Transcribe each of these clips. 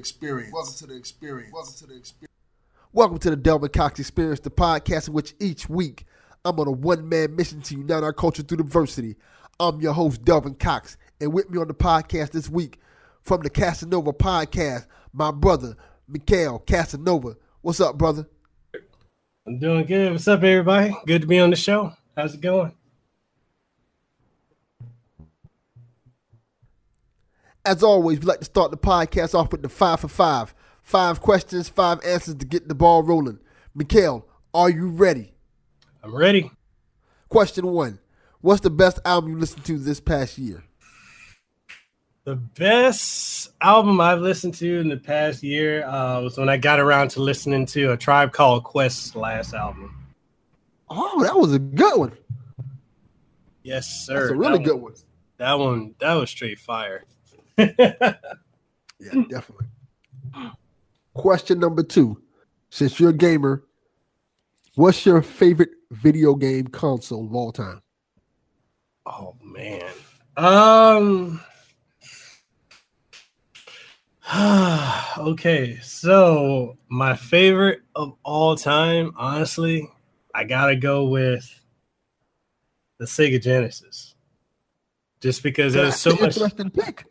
Experience. Welcome to the experience. Welcome to the experience. Welcome to the Delvin Cox Experience, the podcast in which each week I'm on a one man mission to unite our culture through diversity. I'm your host, Delvin Cox, and with me on the podcast this week from the Kassanova podcast, my brother, Mekel Kassanova. What's up, brother? I'm doing good. What's up, everybody? Good to be on the show. How's it going? As always, we like to start the podcast off with the five for five. Five questions, five answers to get the ball rolling. Mekel, are you ready? I'm ready. Question one What's the best album you listened to this past year? The best album I've listened to in the past year uh, was when I got around to listening to a Tribe Called Quest's last album. Oh, that was a good one. Yes, sir. That's a really that good one, one. That one, that was straight fire. Yeah, definitely. Question number two. Since you're a gamer, what's your favorite video game console of all time? Oh man. Um okay, so my favorite of all time, honestly, I gotta go with the Sega Genesis. Just because there's so much interesting pick.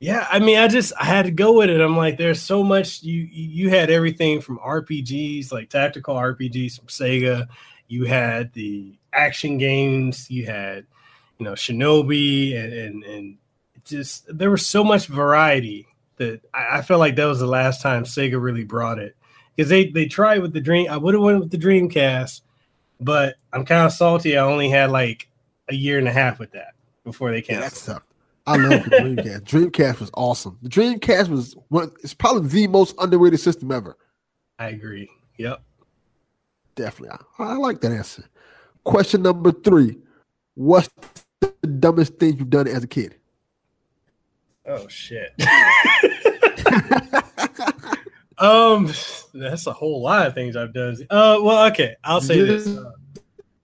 Yeah, I mean, I just I had to go with it. I'm like, there's so much. You you had everything from RPGs, like tactical RPGs from Sega. You had the action games. You had, you know, Shinobi, and and, and just there was so much variety that I, I felt like that was the last time Sega really brought it because they they tried with the dream. I would have went with the Dreamcast, but I'm kind of salty. I only had like a year and a half with that before they Yeah, that canceled. sucked. I love the Dreamcast. Dreamcast was awesome. The Dreamcast was one. It's probably the most underrated system ever. I agree. Yep. Definitely, I, I like that answer. Question number three: What's the dumbest thing you've done as a kid? Oh shit. um, that's a whole lot of things I've done. Uh, well, okay, I'll say this. Uh,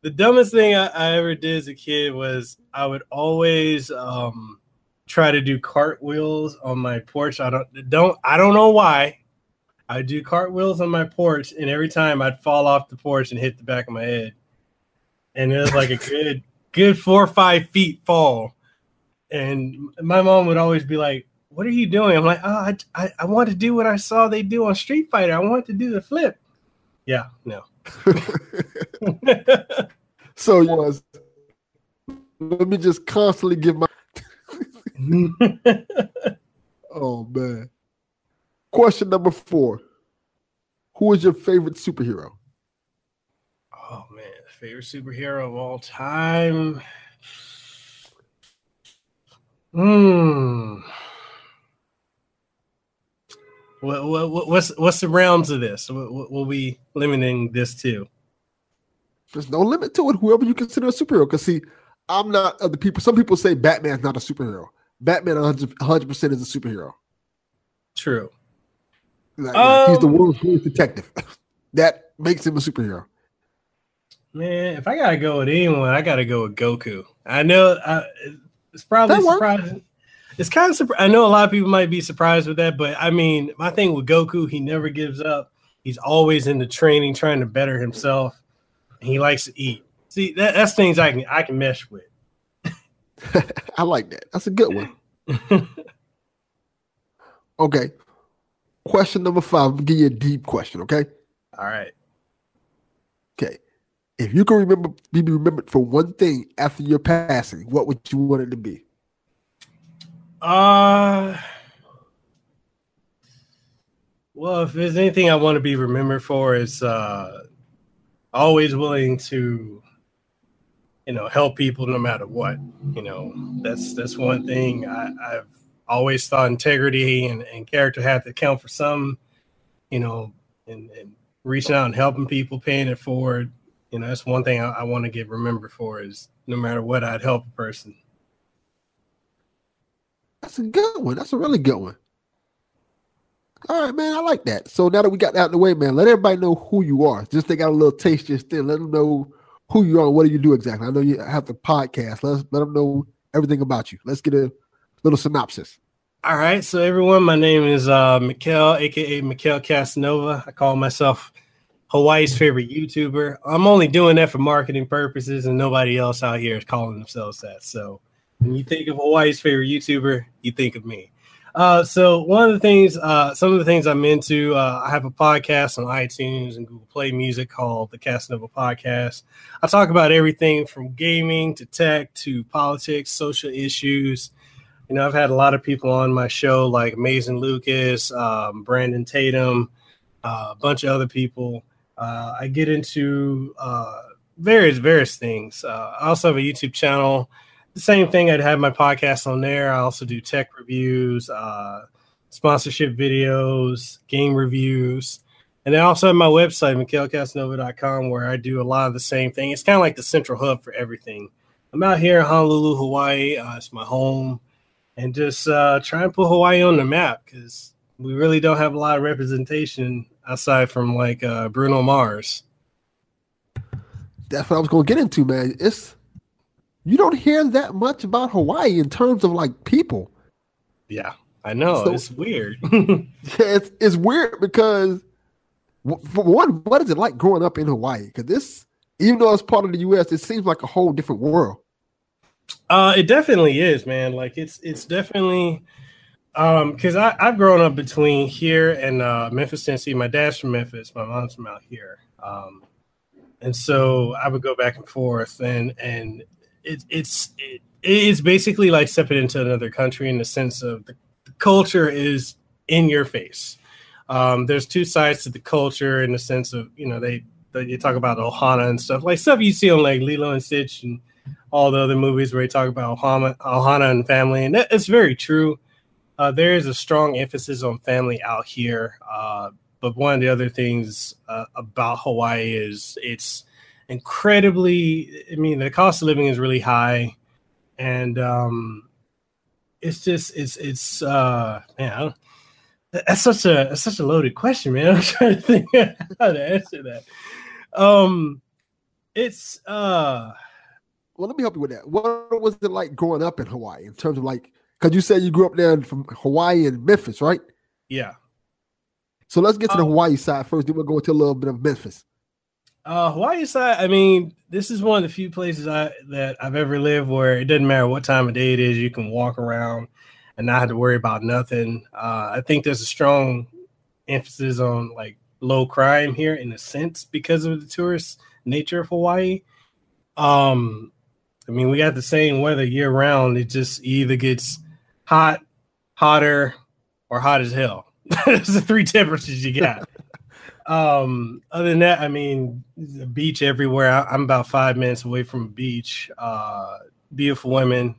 the dumbest thing I, I ever did as a kid was I would always um try to do cartwheels on my porch. I don't don't I don't know why. I do cartwheels on my porch, and every time I'd fall off the porch and hit the back of my head, and it was like a good good four or five feet fall. And my mom would always be like, "What are you doing?" I'm like, "Oh, I, I, I want to do what I saw they do on Street Fighter. I want to do the flip." Yeah, no. So was. Let me just constantly give my. Oh man. Question number four: Who is your favorite superhero? oh man, favorite superhero of all time. Hmm. What, what, what's what's the realms of this? What, what will we limiting this to? There's no limit to it. Whoever you consider a superhero. Because see, I'm not other people. Some people say Batman's not a superhero. Batman 100 percent is a superhero. True. Like, um, he's the world's greatest detective. that makes him a superhero. Man, if I gotta go with anyone, I gotta go with Goku. I know uh, it's probably surprising. It's kind of surprising. I know a lot of people might be surprised with that, but I mean, my thing with Goku, he never gives up. He's always in the training, trying to better himself. he likes to eat. See, that, that's things I can I can mesh with. I like that. That's a good one. okay. Question number five. I'll give you a deep question, okay? All right. Okay. If you can remember be remembered for one thing after your passing, what would you want it to be? Uh well, if there's anything I want to be remembered for, is uh always willing to you know help people no matter what. You know, that's that's one thing I, I've always thought integrity and, and character have to count for some, you know, and, and reaching out and helping people, paying it forward. You know, that's one thing I, I want to get remembered for is no matter what, I'd help a person. That's a good one. That's a really good one. All right, man. I like that. So now that we got that out of the way, man, let everybody know who you are. Just they got a little taste just then. Let them know who you are. What do you do exactly? I know you have the podcast. Let's let them know everything about you. Let's get a little synopsis. All right. So everyone, my name is uh Mekel, aka Mekel Kassanova. I call myself Hawaii's favorite YouTuber. I'm only doing that for marketing purposes, and nobody else out here is calling themselves that. So when you think of Hawaii's favorite YouTuber, you think of me. Uh, so one of the things, uh, some of the things I'm into, uh, I have a podcast on iTunes and Google Play Music called the Kassanova Podcast. I talk about everything from gaming to tech to politics, social issues. You know, I've had a lot of people on my show like Amazing Lucas, um, Brandon Tatum, uh, a bunch of other people. Uh, I get into various various things. I also have a YouTube channel. Same thing. I'd have my podcast on there. I also do tech reviews, uh, sponsorship videos, game reviews, and I also have my website, MekelKassanova.com, where I do a lot of the same thing. It's kind of like the central hub for everything. I'm out here in Honolulu, Hawaii. Uh, it's my home, and just uh, try and put Hawaii on the map because we really don't have a lot of representation aside from like uh, Bruno Mars. That's what I was going to get into, man. It's you don't hear that much about Hawaii in terms of like people. Yeah, I know so, it's weird. yeah, it's it's weird because for one, what is it like growing up in Hawaii? Because this, even though it's part of the U.S., it seems like a whole different world. Uh, it definitely is, man. Like it's it's definitely um because I I've grown up between here and uh, Memphis, Tennessee. My dad's from Memphis, my mom's from out here, um, and so I would go back and forth, and and it, it's it, it's basically like stepping into another country in the sense of the, the culture is in your face. Um, there's two sides to the culture in the sense of you know they, they you talk about Ohana and stuff like stuff you see on like Lilo and Stitch and all the other movies where they talk about Ohana, Ohana and family, and that, it's very true. Uh, there is a strong emphasis on family out here, uh, but one of the other things uh, about Hawaii is it's incredibly. I mean, the cost of living is really high, and um, it's just it's it's uh, man. That's such a that's such a loaded question, man. I'm trying to think how to answer that. Um, it's uh well, let me help you with that. What was it like growing up in Hawaii in terms of like, because you said you grew up there from Hawaii and Memphis, right? Yeah. So let's get to um, the Hawaii side first. Then we'll go into a little bit of Memphis. Uh, Hawaii side. I mean, this is one of the few places I that I've ever lived where it doesn't matter what time of day it is, you can walk around and not have to worry about nothing. Uh, I think there's a strong emphasis on like low crime here in a sense because of the tourist nature of Hawaii. Um, I mean, we got the same weather year round. It just either gets hot, hotter, or hot as hell. Those the three temperatures you got. Um, other than that, I mean, the beach everywhere. I, am about five minutes away from a beach. Uh, beautiful women,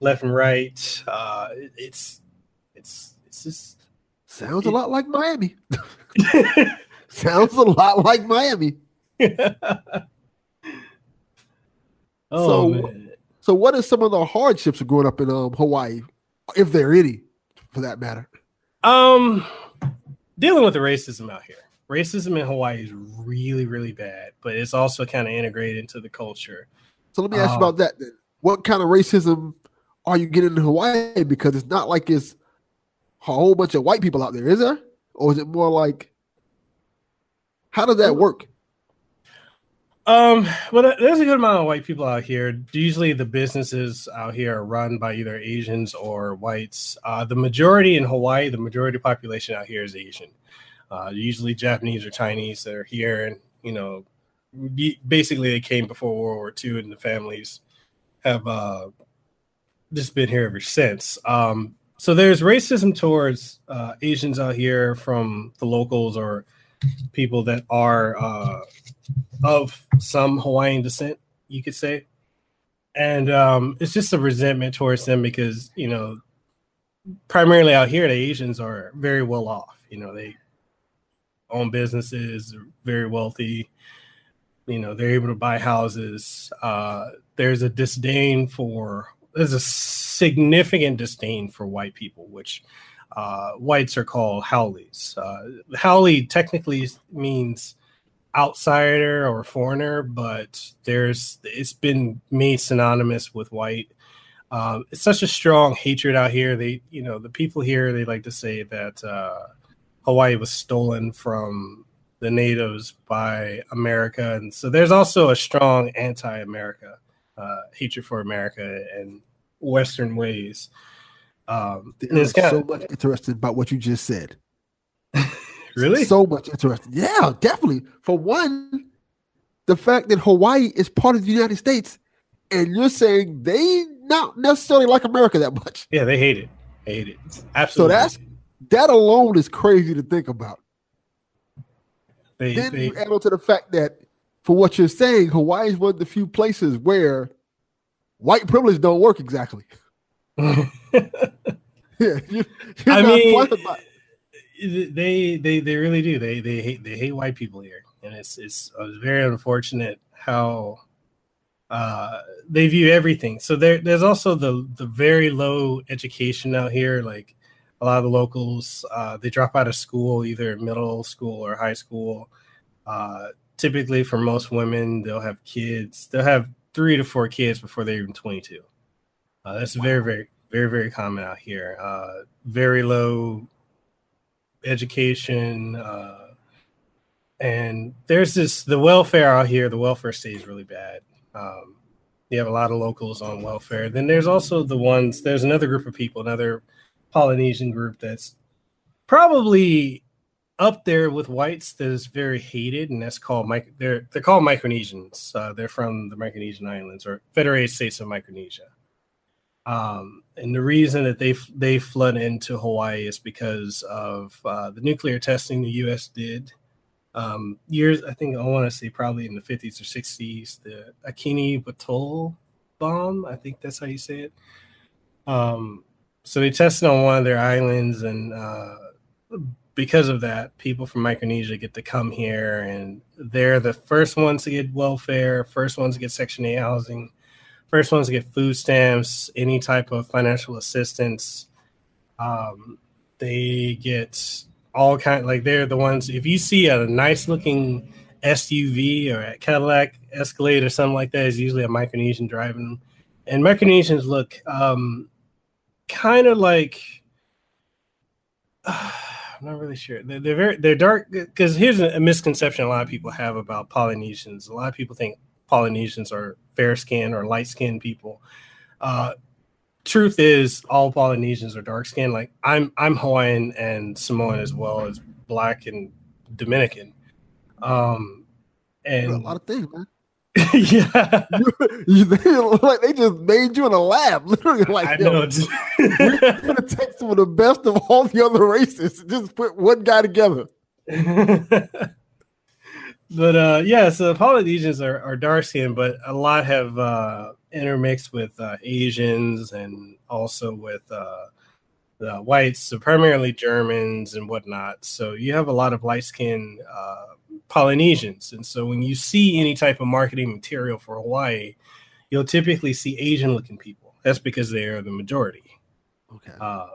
left and right. Uh, it's it's it's just sounds it, a lot like Miami. sounds a lot like Miami. oh, so, man. so what are some of the hardships of growing up in um, Hawaii, if there are any, for that matter? Um, dealing with the racism out here. Racism in Hawaii is really, really bad, but it's also kind of integrated into the culture. So let me ask um, you about that. Then. What kind of racism are you getting in Hawaii? Because it's not like it's a whole bunch of white people out there, is there? Or is it more like how does that work? Um, well, there's a good amount of white people out here. Usually, the businesses out here are run by either Asians or whites. Uh, the majority in Hawaii, the majority population out here is Asian. Uh, usually, Japanese or Chinese that are here, and you know, basically they came before World War II, and the families have uh, just been here ever since. Um, so there's racism towards uh, Asians out here from the locals or people that are uh, of some Hawaiian descent, you could say. And um, it's just a resentment towards them because, you know, primarily out here, the Asians are very well off. You know, they own businesses, very wealthy. You know, they're able to buy houses. Uh, there's a disdain for, there's a significant disdain for white people, which uh, whites are called haoles. Uh, haole technically means outsider or foreigner, but there's it's been made synonymous with white. Um, it's such a strong hatred out here. They, you know, the people here they like to say that uh, Hawaii was stolen from the natives by America, and so there's also a strong anti-America uh, hatred for America and Western ways. Um, There's so much interested about what you just said. really? So much interested. Yeah, definitely. For one, the fact that Hawaii is part of the United States, and you're saying they not necessarily like America that much. Yeah, they hate it. They hate it. Absolutely. So that's that alone is crazy to think about. They, then they, you add on to the fact that for what you're saying, Hawaii is one of the few places where white privilege don't work exactly. yeah, you, I mean, they they they really do. They they hate they hate white people here, and it's it's, it's very unfortunate how uh, they view everything. So there there's also the the very low education out here. Like a lot of the locals, uh, they drop out of school either middle school or high school. Uh, typically, for most women, they'll have kids. They'll have three to four kids before they're even 22. Uh, that's wow. very, very, very, very common out here. Uh, very low education. Uh, and there's this, the welfare out here, the welfare state is really bad. Um, you have a lot of locals on welfare. Then there's also the ones, there's another group of people, another Polynesian group that's probably up there with whites that is very hated, and that's called they're they're called Micronesians. Uh, they're from the Micronesian Islands or Federated States of Micronesia. Um, and the reason that they they flood into Hawaii is because of uh, the nuclear testing the U.S. did um, years. I think I want to say probably in the 50s or 60s. The Akini Atoll bomb. I think that's how you say it. Um, so they tested on one of their islands, and uh, because of that, people from Micronesia get to come here, and they're the first ones to get welfare, first ones to get Section 8 housing First ones to get food stamps, any type of financial assistance. Um, they get all kind like they're the ones. If you see a nice looking SUV or a Cadillac Escalade or something like that, is usually a Micronesian driving. them. And Micronesians look um, kind of like. Uh, I'm not really sure. They're, they're very they're dark because here's a, misconception a lot of people have about Polynesians. A lot of people think Polynesians are fair skinned or light skinned people. Uh, truth is, all Polynesians are dark skinned. Like I'm, I'm Hawaiian and Samoan as well as black and Dominican. Um, and a lot of things, man. yeah, you, they, like they just made you in a lab, literally. Like, I know. we're gonna take some of the best of all the other races, just put one guy together. but uh, yeah, so the Polynesians are, are dark skinned, but a lot have uh, intermixed with uh, Asians and also with uh, the whites, so primarily Germans and whatnot. So you have a lot of light skinned uh, Polynesians. And so when you see any type of marketing material for Hawaii, you'll typically see Asian looking people. That's because they are the majority. Okay. Um,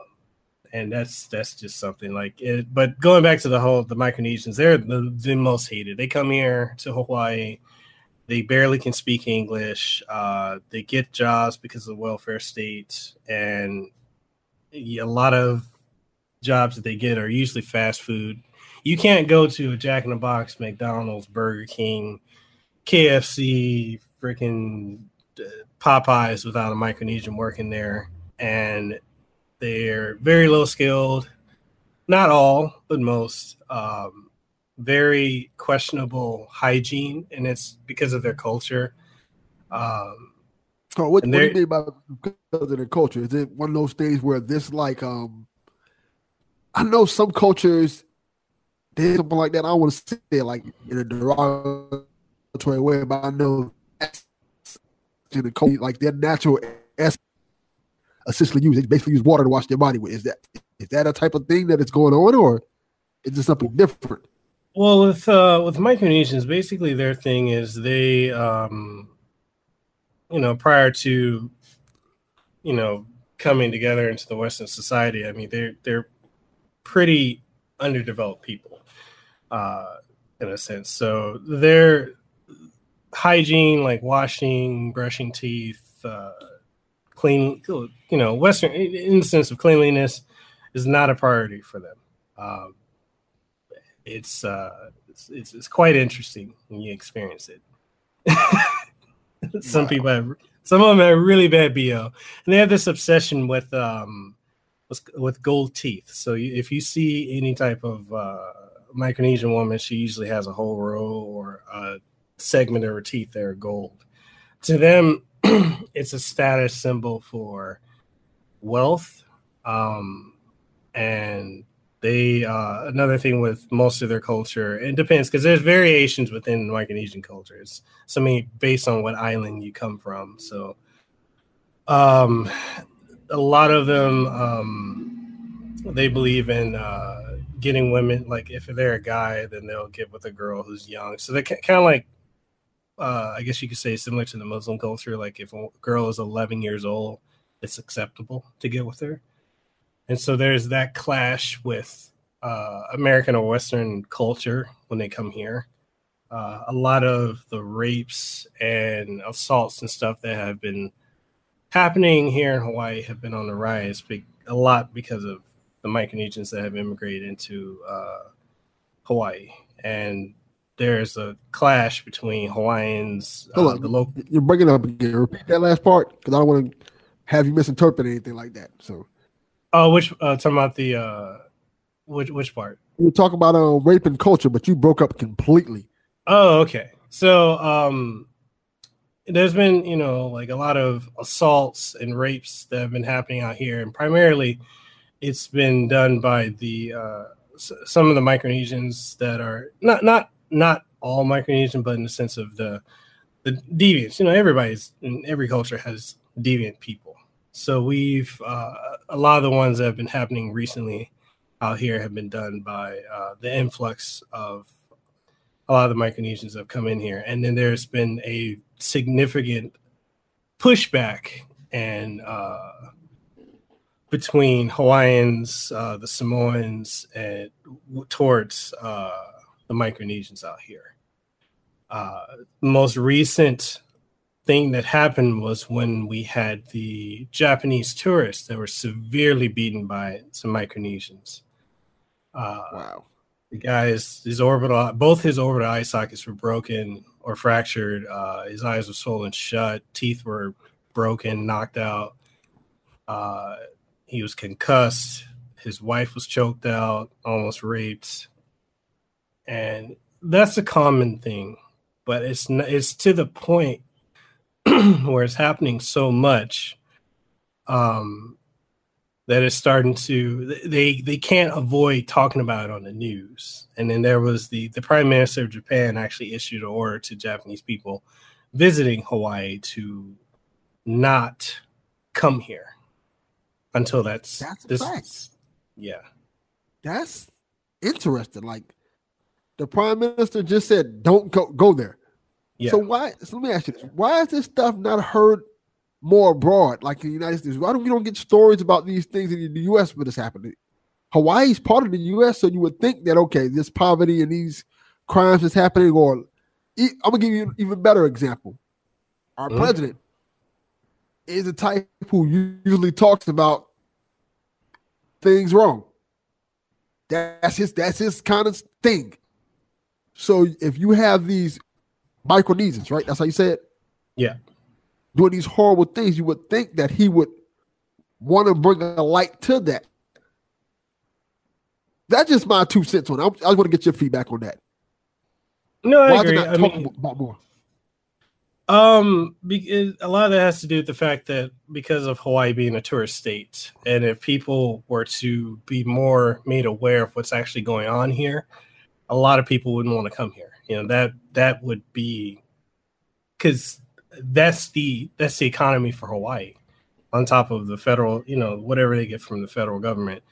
and that's that's just something like it. But going back to the whole the Micronesians, they're the, the most hated. They come here to Hawaii, they barely can speak English. Uh, they get jobs because of the welfare state, and a lot of jobs that they get are usually fast food. You can't go to a Jack in the Box, McDonald's, Burger King, KFC, freaking uh, Popeyes without a Micronesian working there, and they're very low skilled, not all, but most. Um, very questionable hygiene, and it's because of their culture. Um, so what, what do you mean by because of their culture? Is it one of those things where this like um I know some cultures there's something like that. I to say it like in a derogatory way, but I know in the culture, like their natural essentially use. They basically use water to wash their body with. Is that is that a type of thing that is going on, or is it something different? Well, with uh, with Micronesians, basically their thing is they, um, you know, prior to, you know, coming together into the Western society. I mean, they're they're pretty underdeveloped people, uh, in a sense. So their hygiene, like washing, brushing teeth, uh, clean, you know, Western in the sense of cleanliness is not a priority for them. Um, it's, uh, it's, it's, it's quite interesting when you experience it. some wow. people have, some of them have really bad bo, and they have this obsession with um, with, with gold teeth. So if you see any type of uh, Micronesian woman, she usually has a whole row or a segment of her teeth that are gold. To them, it's a status symbol for wealth. Um, and they uh, another thing with most of their culture, it depends because there's variations within Micronesian cultures. So I mean, based on what island you come from. So um, a lot of them um, they believe in uh, getting women. Like if they're a guy, then they'll get with a girl who's young. So they kind of like uh, I guess you could say similar to the Muslim culture. Like if a girl is 11 years old, it's acceptable to get with her. And so there's that clash with uh, American or Western culture when they come here. Uh, a lot of the rapes and assaults and stuff that have been happening here in Hawaii have been on the rise, a lot because of the Micronesians that have immigrated into uh, Hawaii. And there's a clash between Hawaiians. Uh, the local. You're breaking up again. Repeat that last part because I don't want to have you misinterpret anything like that. So, oh, which uh, talking about the uh, which which part? You talk about uh, rape and culture, but you broke up completely. Oh, okay. So, um, there's been you know like a lot of assaults and rapes that have been happening out here, and primarily, it's been done by the uh, some of the Micronesians that are not not not all Micronesian, but in the sense of the the deviants. You know, everybody's in every culture has deviant people. So we've uh, a lot of the ones that have been happening recently out here have been done by uh, the influx of a lot of the Micronesians have come in here, and then there's been a significant pushback and uh, between Hawaiians, uh, the Samoans, and towards uh, the Micronesians out here. Uh, most recent thing that happened was when we had the Japanese tourists that were severely beaten by some Micronesians. Uh, wow. The guys, his orbital, both his orbital eye sockets were broken or fractured. Uh, his eyes were swollen shut. Teeth were broken, knocked out. He was concussed. His wife was choked out, almost raped and that's a common thing but it's it's to the point where it's happening so much um that is starting to they they can't avoid talking about it on the news. And then there was the the prime minister of Japan actually issued an order to Japanese people visiting Hawaii to not come here until that's That's a this fact. yeah. That's interesting. Like the prime minister just said, "Don't go go there." Yeah. So why? So let me ask you this: Why is this stuff not heard more abroad, like in the United States? Why don't we don't get stories about these things in the U.S. when it's happening? Hawaii's part of the U.S., so you would think that okay, this poverty and these crimes is happening. Or I'm gonna give you an even better example. Our Mhm. president is the type who usually talks about things wrong. That's his. That's his kind of thing. So if you have these Micronesians, right? That's how you say it. Yeah. Doing these horrible things, you would think that he would want to bring a light to that. That's just my two cents on it. I, I just want to get your feedback on that. No, I Why agree. not I mean, about more? Um, because a lot of that has to do with the fact that because of Hawaii being a tourist state, and if people were to be more made aware of what's actually going on here, a lot of people wouldn't want to come here. You know that that would be because that's the that's the economy for Hawaii, on top of the federal, you know, whatever they get from the federal government.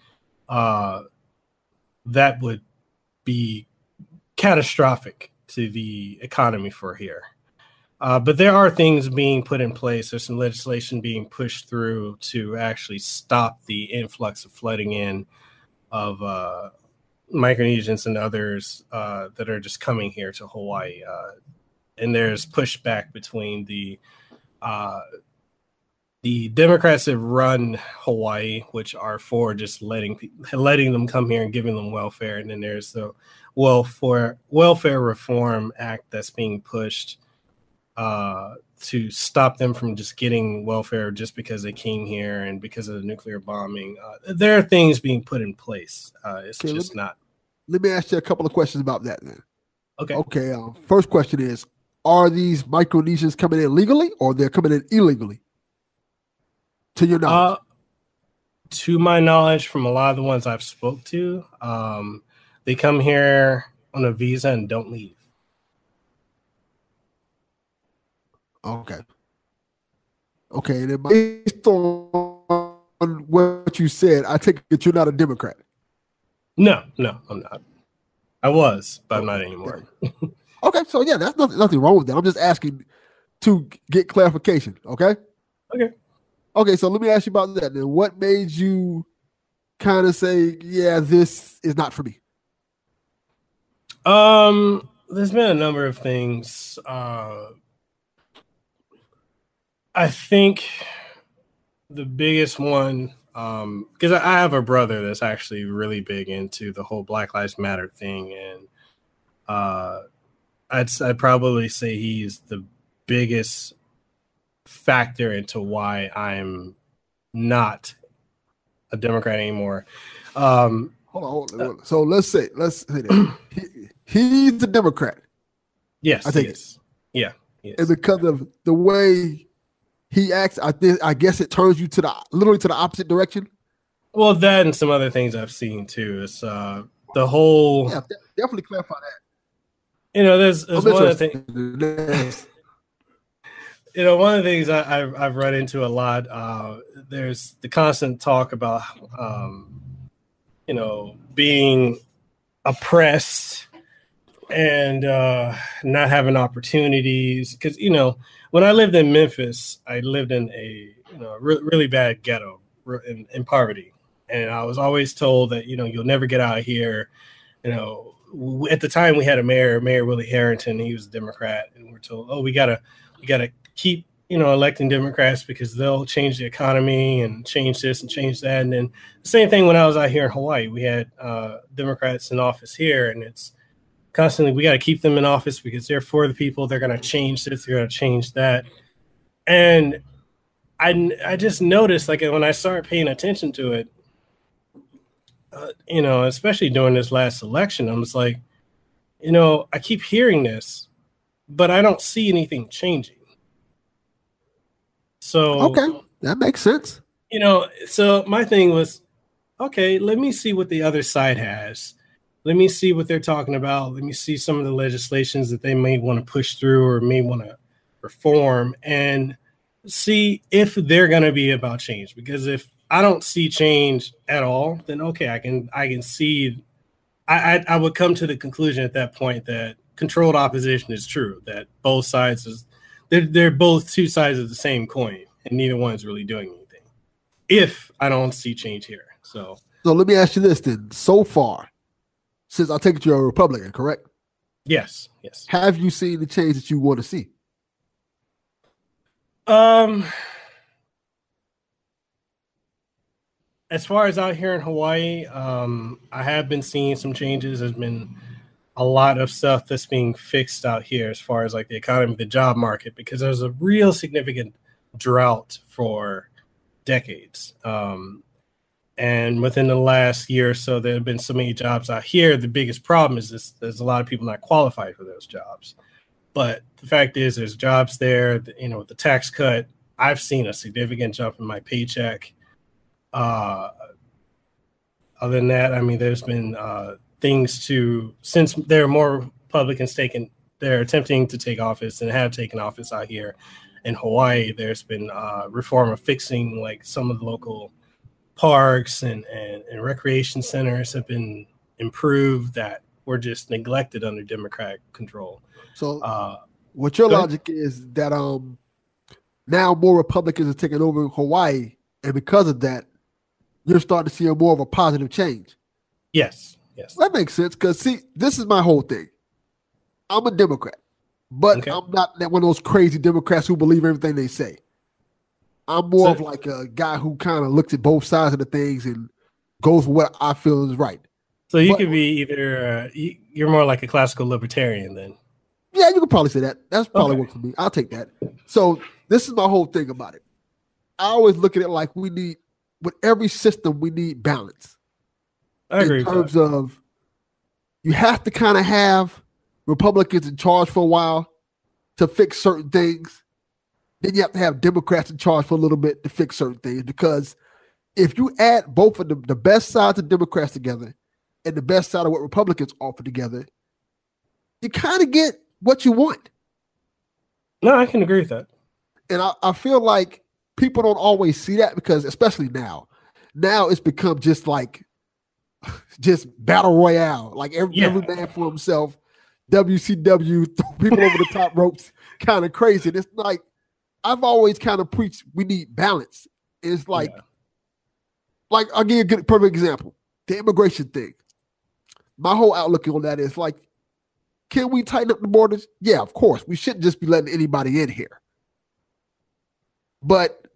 Uh, that would be catastrophic to the economy for here. Uh, but there are things being put in place. There's some legislation being pushed through to actually stop the influx of flooding in of uh, Micronesians and others uh, that are just coming here to Hawaii. Uh, and there's pushback between the uh, the Democrats that run Hawaii, which are for just letting letting them come here and giving them welfare, and then there's the welfare welfare reform act that's being pushed uh, to stop them from just getting welfare just because they came here and because of the nuclear bombing. Uh, there are things being put in place. Uh, it's Okay, let just not Let me ask you a couple of questions about that then. okay. Okay. Um, first question is: Are these Micronesians coming in legally, or they're coming in illegally? To your knowledge, Uh, to my knowledge, from a lot of the ones I've spoke to, um, they come here on a visa and don't leave. Okay. Okay, and then based on what you said, I take it you're not a Democrat. No, no, I'm not. I was, but I'm not anymore. Okay, so yeah, that's nothing, nothing wrong with that. I'm just asking to get clarification. Okay. Okay. Okay, so let me ask you about that. Then, what made you kind of say, "Yeah, this is not for me"? Um, there's been a number of things. Uh, I think the biggest one, um, because I have a brother that's actually really big into the whole Black Lives Matter thing, and uh, I'd I'd probably say he's the biggest factor into why I'm not a Democrat anymore. Um, Hold on, hold on, hold on. So let's say, let's say that he, he's a Democrat, yes, I it. is. Yeah, he and because of the way he acts, I think I guess it turns you to the literally to the opposite direction. Well, that and some other things I've seen too. It's uh the whole Yeah, de- definitely clarify that. you know, there's, there's one of the things you know, one of the things I, I've I've run into a lot. Uh there's the constant talk about um you know being oppressed and uh not having opportunities because you know when I lived in Memphis, I lived in a you know re- really bad ghetto in, in poverty, and I was always told that you know you'll never get out of here. You know, at the time we had a mayor, Mayor Willie Herenton. He was a Democrat, and we're told, oh, we gotta we gotta keep you know electing Democrats because they'll change the economy and change this and change that. And then the same thing when I was out here in Hawaii, we had uh, Democrats in office here, and it's constantly we got to keep them in office because they're for the people they're going to change this they're going to change that and i i just noticed like when i started paying attention to it uh, you know especially during this last election i was like you know i keep hearing this but i don't see anything changing so Okay, that makes sense. You know, so my thing was, okay, let me see what the other side has. Let me see what they're talking about. Let me see some of the legislations that they may want to push through or may want to reform and see if they're going to be about change. Because if I don't see change at all, then okay, I can I can see. I, I, I would come to the conclusion at that point that controlled opposition is true. That both sides is they're they're both two sides of the same coin, and neither one's really doing anything. If I don't see change here, so so let me ask you this then: so far, since I take it you're a Republican, correct? Yes, yes. Have you seen the change that you want to see? Um, as far as out here in Hawaii, um, I have been seeing some changes. There's been a lot of stuff that's being fixed out here as far as like the economy, the job market, because there's a real significant drought for decades. Um, and within the last year or so, there have been so many jobs out here. The biggest problem is this, there's a lot of people not qualified for those jobs. But the fact is, there's jobs there. You know, with the tax cut, I've seen a significant jump in my paycheck. Uh, other than that, I mean, there's been uh, things to since there are more Republicans taking, they're attempting to take office and have taken office out here in Hawaii. There's been uh, reform of fixing like some of the local parks and, and, and recreation centers have been improved that were just neglected under Democratic control. So, uh, what your logic is that um now more Republicans are taking over Hawaii, and because of that, you're starting to see a more of a positive change. Yes, yes, that makes sense. Because see, this is my whole thing. I'm a Democrat, but okay. I'm not one of those crazy Democrats who believe everything they say. I'm more so, of like a guy who kind of looks at both sides of the things and goes for what I feel is right. So you but, could be either uh, you're more like a classical libertarian then. Yeah, you could probably say that. That's probably okay. work for me. I'll take that. So this is my whole thing about it. I always look at it like we need with every system we need balance. I agree. In terms of you have to kind of have Republicans in charge for a while to fix certain things. Then you have to have Democrats in charge for a little bit to fix certain things. Because if you add both of the, the best sides of Democrats together and the best side of what Republicans offer together, you kind of get what you want. No, I can agree with that. And I, I feel like people don't always see that because, especially now, now it's become just like just battle royale. Like every, yeah. every man for himself. WCW, people over the top ropes, kind of crazy. And it's like I've always kind of preached we need balance. it's like, yeah. like I'll give you a good perfect example. The immigration thing. My whole outlook on that is like can we tighten up the borders? Yeah, of course. We shouldn't just be letting anybody in here. But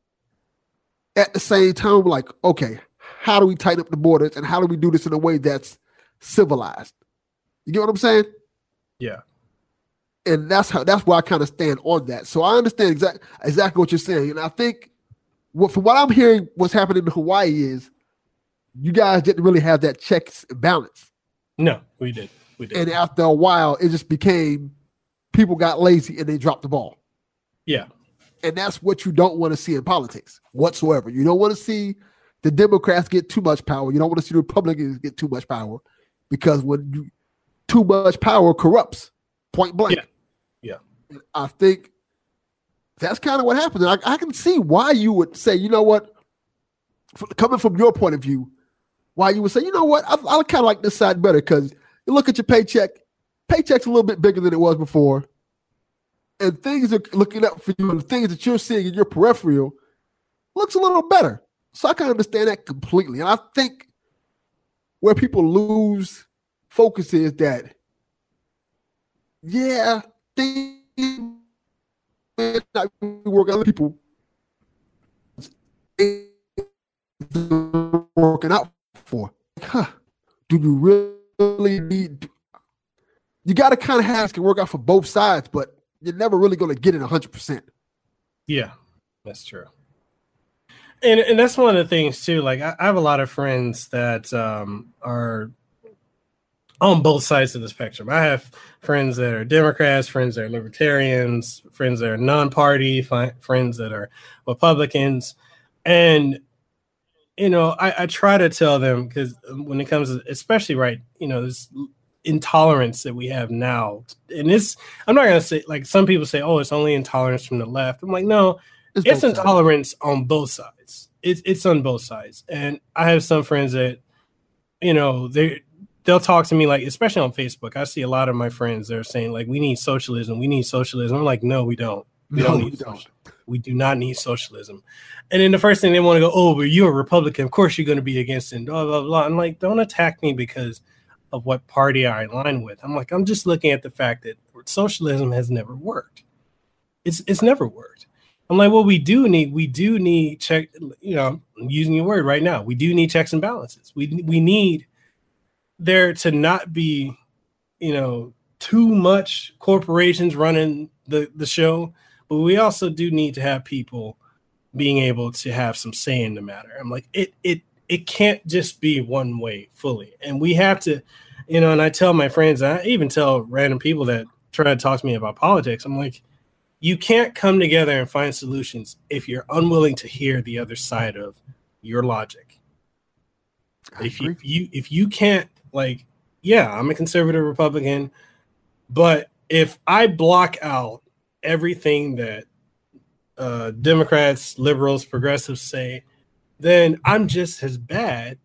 at the same time, like, okay, how do we tighten up the borders and how do we do this in a way that's civilized? You get what I'm saying? Yeah. And that's how that's why I kind of stand on that. So I understand exactly exactly what you're saying. And I think what from what I'm hearing what's happening in Hawaii is you guys didn't really have that checks and balance. No, we did. And after a while, it just became people got lazy and they dropped the ball. Yeah. And that's what you don't want to see in politics whatsoever. You don't want to see the Democrats get too much power. You don't want to see the Republicans get too much power because when you too much power corrupts, point blank. Yeah. I think that's kind of what happened. I, I, can see why you would say, you know what, coming from your point of view, why you would say, you know what, I, I kind of like this side better because you look at your paycheck, paycheck's a little bit bigger than it was before. And things are looking up for you, and things that you're seeing in your peripheral looks a little better. So I can understand that completely. And I think where people lose focus is that, yeah, things not work other people working out for. Huh. Do you really need you got to kind of have can work out for both sides, but you're never really going to get it 100%. Yeah, that's true. And, and that's one of the things too. Like I, I have a lot of friends that um, are on both sides of the spectrum. I have friends that are Democrats, friends that are Libertarians, friends that are non-party, fi- friends that are Republicans, and you know, I, I try to tell them because when it comes to, especially right, you know, this intolerance that we have now, and this, I'm not gonna say like some people say, oh, it's only intolerance from the left. I'm like, no, it's, it's intolerance sides. on both sides. It's it's on both sides, and I have some friends that, you know, they they'll talk to me like, especially on Facebook. I see a lot of my friends that are saying like, we need socialism, we need socialism. I'm like, no, we don't. We no, don't need we don't. We do not need socialism. And then the first thing they want to go, oh, but you're a Republican. Of course you're going to be against it. Blah, blah, blah. I'm like, don't attack me because of what party I align with. I'm like, I'm just looking at the fact that socialism has never worked. It's it's never worked. I'm like, well, we do need we do need check. You know, I'm using your word right now. We do need checks and balances. We we need there to not be, you know, too much corporations running the the show but we also do need to have people being able to have some say in the matter. I'm like, it it it can't just be one way fully, and we have to, you know. And I tell my friends, I even tell random people that try to talk to me about politics. I'm like, you can't come together and find solutions if you're unwilling to hear the other side of your logic. if you, if you if you can't like, yeah, I'm a conservative Republican, but if I block out everything that uh, Democrats, liberals, progressives say, then I'm just as bad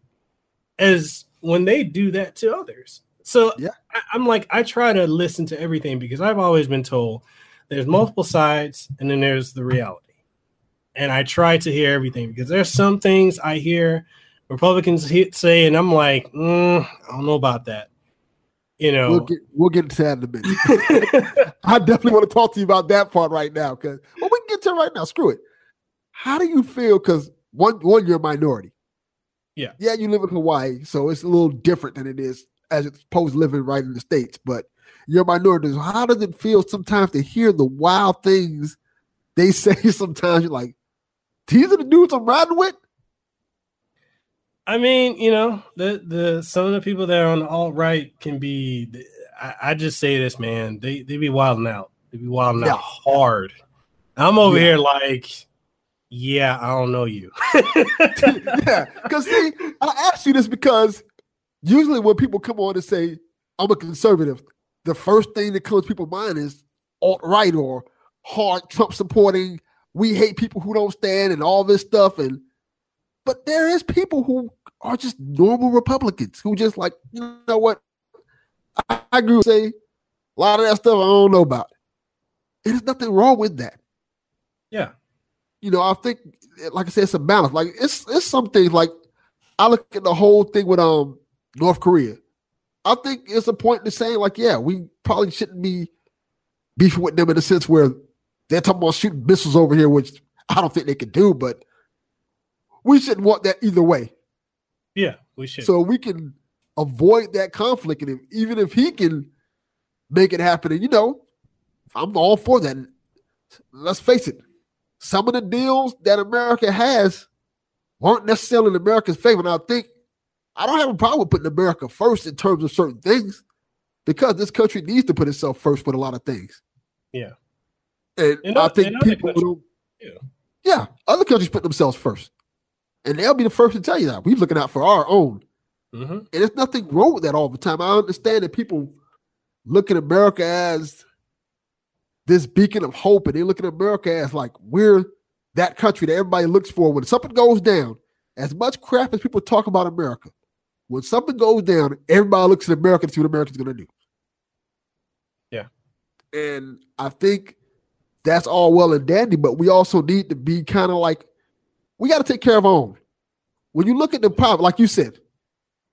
as when they do that to others. So yeah. I, I'm like, I try to listen to everything because I've always been told there's multiple sides and then there's the reality. And I try to hear everything because there's some things I hear Republicans say, and I'm like, mm, I don't know about that you know we'll get we'll get into that in a minute. I definitely want to talk to you about that part right now because well we can get to it right now. Screw it. How do you feel? Because one one you're a minority. Yeah. Yeah, you live in Hawaii, so it's a little different than it is as opposed to living right in the States, but you're a minority. So how does it feel sometimes to hear the wild things they say sometimes you're like, these are the dudes I'm riding with? I mean, you know, the the some of the people that are on the alt right can be. I, I, just say this, man. They they be wilding out. They be wilding yeah. out hard. I'm over yeah. here like, yeah, I don't know you. yeah, because see, I ask you this because usually when people come on and say I'm a conservative, the first thing that comes to people's mind is alt right or hard Trump supporting. We hate people who don't stand and all this stuff and but there is people who are just normal Republicans who just like, you know what? I, I agree with say a lot of that stuff I don't know about. There's nothing wrong with that. Yeah. You know, I think like I said, it's a balance. Like it's it's some things like I look at the whole thing with um North Korea. I think it's a point to saying, like, yeah, we probably shouldn't be beefing with them in a sense where they're talking about shooting missiles over here, which I don't think they could do, but we shouldn't want that either way. Yeah, we should. So we can avoid that conflict, and if, even if he can make it happen, and you know, I'm all for that. Let's face it, some of the deals that America has aren't necessarily in America's favor. And I think I don't have a problem with putting America first in terms of certain things because this country needs to put itself first with a lot of things. Yeah. And, and I think people. Yeah. yeah, other countries put themselves first. And they'll be the first to tell you that. We're looking out for our own. Mm-hmm. And there's nothing wrong with that all the time. I understand that people look at America as this beacon of hope, and they look at America as like we're that country that everybody looks for. When something goes down, as much crap as people talk about America, when something goes down, everybody looks at America to see what America's going to do. Yeah. And I think that's all well and dandy, but we also need to be kind of like we got to take care of our own. When you look at the poverty, like you said,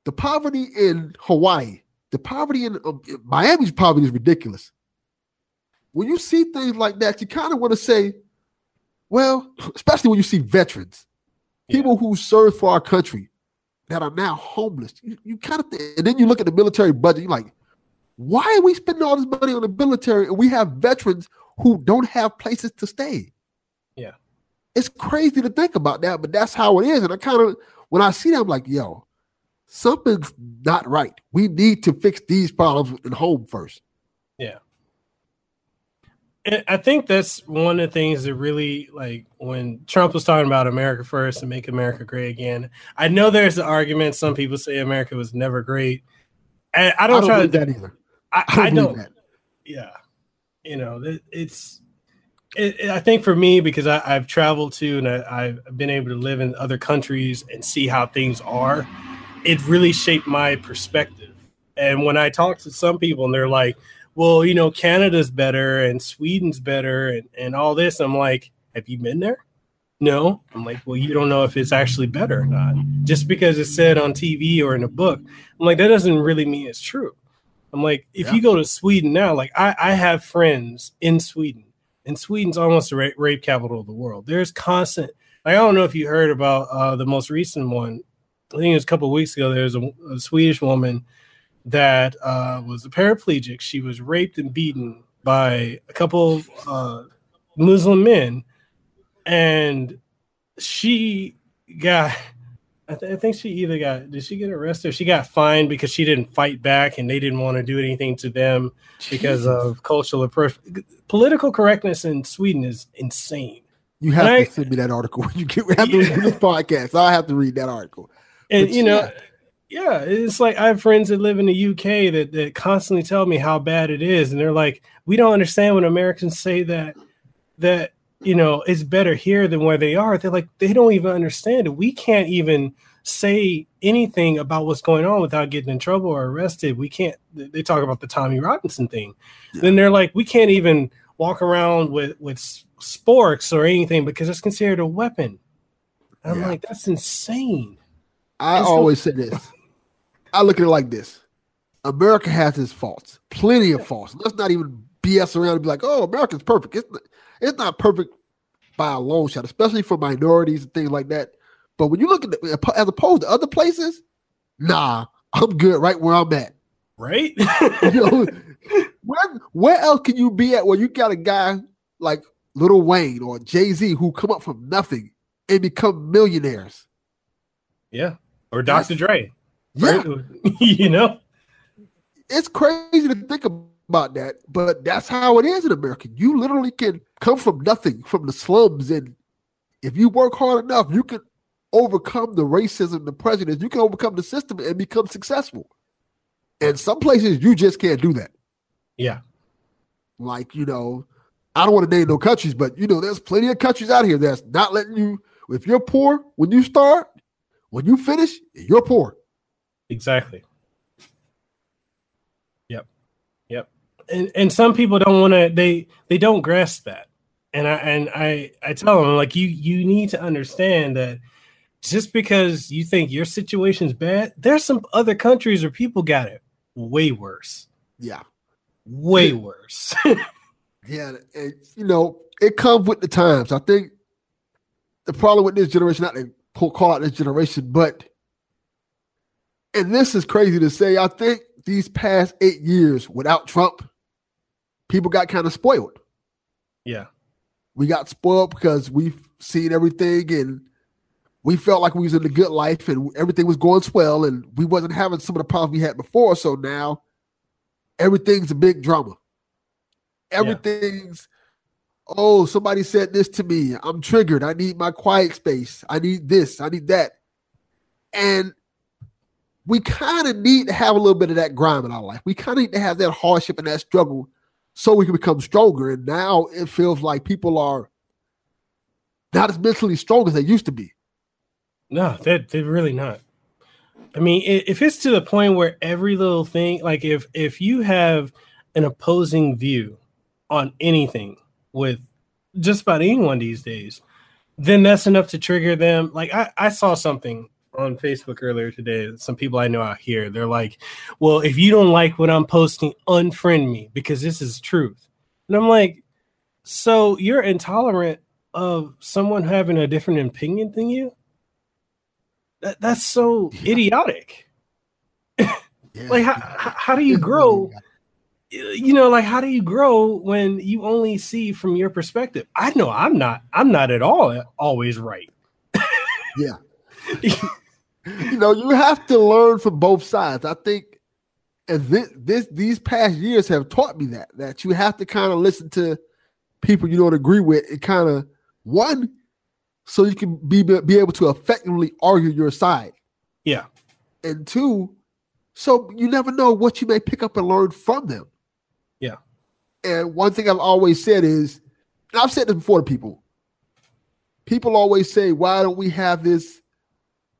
the poverty in Hawaii, the poverty in um, Miami's poverty is ridiculous. When you see things like that, you kind of want to say, well, especially when you see veterans, yeah. people who served for our country that are now homeless. You, you kind of, th- and then you look at the military budget, you're like, why are we spending all this money on the military and we have veterans who don't have places to stay? It's crazy to think about that, but that's how it is. And I kind of, when I see that, I'm like, yo, something's not right. We need to fix these problems at home first. Yeah. And I think that's one of the things that really like when Trump was talking about America first and make America great again. I know there's an argument. Some people say America was never great. And I don't, I don't try to that either. I, I don't I don't. that. Yeah, you know, it, it's. It, it- I think for me because I, I've traveled to and I, I've been able to live in other countries and see how things are. It really shaped my perspective. And when I talk to some people and they're like, "Well, you know, Canada's better and Sweden's better and and all this," I'm like, "Have you been there?" No. I'm like, "Well, you don't know if it's actually better or not. Just because it's said on TV or in a book." I'm like, "That doesn't really mean it's true." I'm like, if Yeah. you go to Sweden now, like I, I have friends in Sweden, and Sweden's almost the rape, rape capital of the world. There's constant. Like, I don't know if you heard about uh, the most recent one. I think it was a couple of weeks ago. There was a, a Swedish woman that uh, was a paraplegic. She was raped and beaten by a couple of uh, Muslim men, and she got I, th- I think she either got did she get arrested she got fined because she didn't fight back and they didn't want to do anything to them because of cultural appro- political correctness in Sweden is insane. You have And I- to send me that article when you get after Yeah. this podcast. I have to read that article. And But you know, yeah. yeah, it's like I have friends that live in the UK that that constantly tell me how bad it is, and they're like, we don't understand when Americans say that that you know it's better here than where they are. They're like, they don't even understand it. We can't even say anything about what's going on without getting in trouble or arrested. We can't. They talk about the Tommy Robinson thing. Then they're like, we can't even walk around with with sporks or anything because it's considered a weapon. I'm Yeah. like, that's insane. I always say this. I look at it like this. America has its faults, plenty of faults. Let's not even BS around and be like, "Oh, America's perfect." It's it's not perfect by a long shot, especially for minorities and things like that. But when you look at the, as opposed to other places, nah, I'm good right where I'm at. Right? You know, where where else can you be at where you got a guy like Lil Wayne or Jay Z who come up from nothing and become millionaires? yeah. Or Dr. Dre. Yeah, you know? it's crazy to think about that, but that's how it is in America. You literally can come from nothing, from the slums, and if you work hard enough, you can overcome the racism, the prejudice. You can overcome the system and become successful. And some places you just can't do that. Yeah. Like you know, I don't want to name no countries, but you know, there's plenty of countries out here that's not letting you. If you're poor when you start, when you finish, you're poor. Exactly. Yep. Yep. And and some people don't want to they they don't grasp that. And I and I I tell them like you you need to understand that just because you think your situation's bad, there's some other countries where people got it way worse. Yeah. Way worse. Yeah, and you know, it comes with the times. I think the problem with this generation, not to call out this generation, but and this is crazy to say, I think these past eight years without Trump, people got kind of spoiled. yeah. We got spoiled because we've seen everything and we felt like we was in the good life and everything was going swell and we wasn't having some of the problems we had before. So now everything's a big drama. Everything's oh, somebody said this to me. I'm triggered. I need my quiet space. I need this. I need that. And we kind of need to have a little bit of that grime in our life. We kind of need to have that hardship and that struggle so we can become stronger. And now it feels like people are not as mentally strong as they used to be. No, that they're really not. I mean, if it's to the point where every little thing, like if if you have an opposing view on anything with just about anyone these days, then that's enough to trigger them. Like I, I saw something on Facebook earlier today. Some people I know out here, they're like, "Well, if you don't like what I'm posting, unfriend me because this is truth." And I'm like, "So you're intolerant of someone having a different opinion than you?" That, that's so idiotic. Yeah. Like, how, how, how do you grow? You know, like how do you grow when you only see from your perspective? I know I'm not. I'm not at all uh, always right. Yeah. you know, you have to learn from both sides. I think and this, this these past years have taught me that that you have to kind of listen to people you don't agree with and kind of one, so you can be be able to effectively argue your side. Yeah. And two, so you never know what you may pick up and learn from them. Yeah. And one thing I've always said is, and I've said this before to people. People always say, "Why don't we have this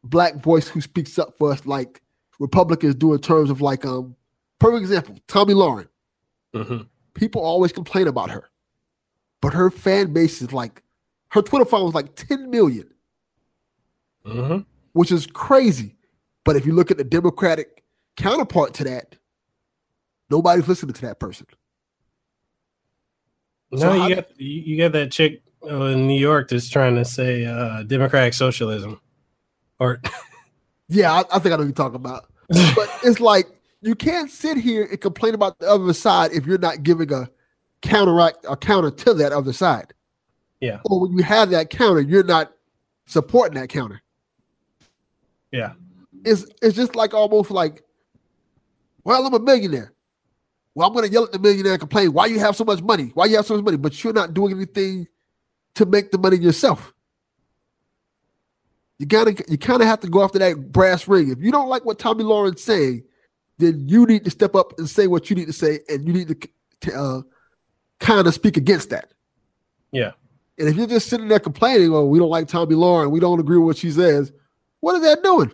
black voice who speaks up for us like Republicans do in terms of like um perfect example, Tomi Lahren. Mm-hmm. People always complain about her. But her fan base is like her Twitter followers like 10 million. Mm-hmm. Which is crazy. But if you look at the Democratic counterpart to that, nobody's listening to that person. No, So you got you you got that chick uh, in New York that's trying to say uh, democratic socialism, or Yeah, I, I think I know what you're talking about. But it's like you can't sit here and complain about the other side if you're not giving a counteract a counter to that other side. yeah, Or when you have that counter, you're not supporting that counter. yeah, It's it's just like almost like, well, I'm a millionaire. Well, I'm gonna yell at the millionaire and complain, why you have so much money? Why you have so much money? But you're not doing anything to make the money yourself. You gotta you kind of have to go after that brass ring. If you don't like what Tomi Lahren's saying, then you need to step up and say what you need to say, and you need to, uh, kind of speak against that. yeah, And if you're just sitting there complaining, oh, we don't like Tomi Lahren, we don't agree with what she says, what is that doing?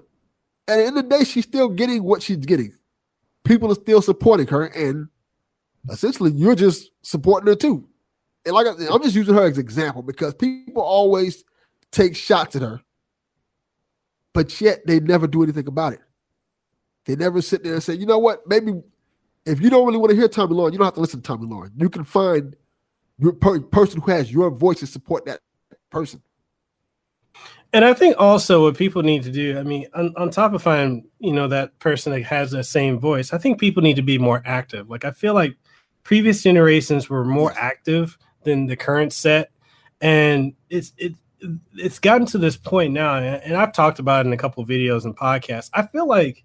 At the end of the day, she's still getting what she's getting. People are still supporting her, and essentially, you're just supporting her too. And like I, I'm just using her as an example because people always take shots at her, but yet they never do anything about it. They never sit there and say, you know what, maybe if you don't really want to hear Tomi Lahren, you don't have to listen to Tomi Lahren. You can find your per- person who has your voice to support that person. and I think also what people need to do. I mean, on, on top of finding you know that person that has that same voice, I think people need to be more active. Like I feel like previous generations were more active than the current set, and it's it it's gotten to this point now, and, I've talked about it in a couple of videos and podcasts. I feel like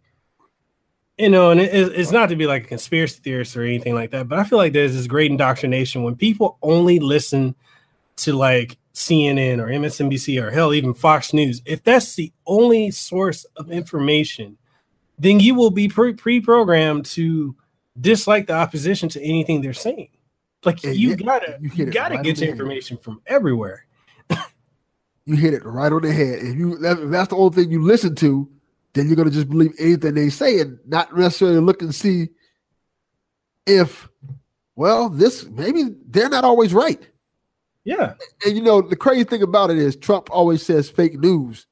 you know, and it, it's not to be like a conspiracy theorist or anything like that, but I feel like there's this great indoctrination when people only listen to like CNN or MSNBC or hell, even Fox News. If that's the only source of information, then you will be pre programmed to dislike the opposition to anything they're saying. Like And you yet- gotta, you you gotta right get your information from everywhere. You hit it right on the head. If you if that's the only thing you listen to, then you're gonna just believe anything they say and not necessarily look and see if, well, this maybe they're not always right. Yeah, And you know, the crazy thing about it is Trump always says fake news,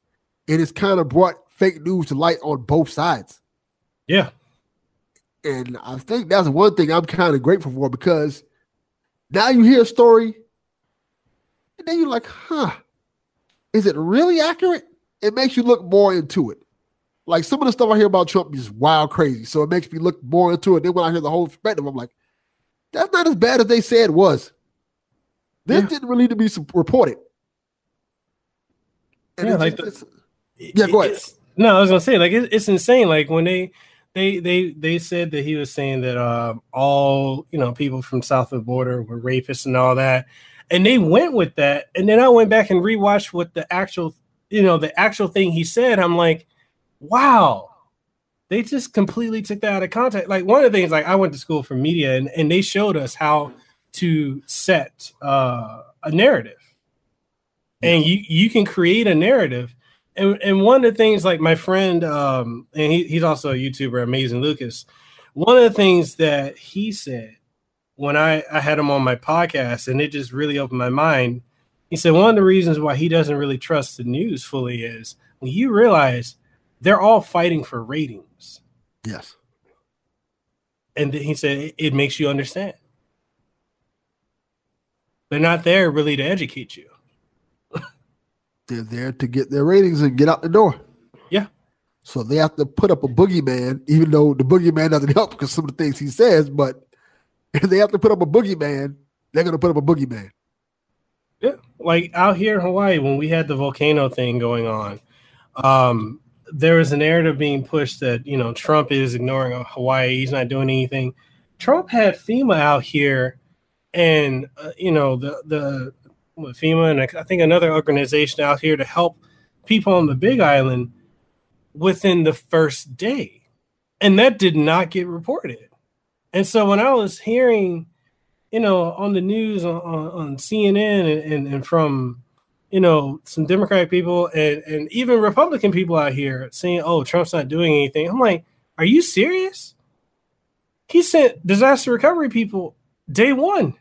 and it's kind of brought fake news to light on both sides. yeah, And I think that's one thing I'm kind of grateful for because now you hear a story and then you're like, huh, is it really accurate? It makes you look more into it. Like some of the stuff I hear about Trump is wild crazy. So it makes me look more into it. Then when I hear the whole perspective, I'm like, that's not as bad as they said it was. This Yeah. didn't really need to be reported. And Yeah, like just- the- Yeah, go ahead. No, I was gonna say like it, it's insane. Like when they they they they said that he was saying that um, all you know people from south of the border were rapists and all that, and they went with that. And then I went back and rewatched what the actual you know the actual thing he said. I'm like, wow. They just completely took that out of context. Like one of the things, like I went to school for media, and, and they showed us how to set uh, a narrative and you you can create a narrative and and one of the things like my friend um and he, he's also a youtuber amazing lucas one of the things that he said when i i had him on my podcast and it just really opened my mind he said one of the reasons why he doesn't really trust the news fully is when you realize they're all fighting for ratings yes. and he said it, it makes you understand they're not there really to educate you They're there to get their ratings and get out the door. Yeah. So they have to put up a boogeyman, even though the boogeyman doesn't help because some of the things he says, but if they have to put up a boogeyman, they're gonna put up a boogeyman. Yeah, like out here in Hawaii when we had the volcano thing going on, um, there was a narrative being pushed that you know Trump is ignoring Hawaii, he's not doing anything. Trump had FEMA out here and uh, you know the the FEMA and I think another organization out here to help people on the Big Island within the first day, and that did not get reported. And so when I was hearing, you know, on the news on, on CNN and, and, and from you know, some Democratic people and, and even Republican people out here saying, oh, Trump's not doing anything. I'm like, are you serious? He sent disaster recovery people day one.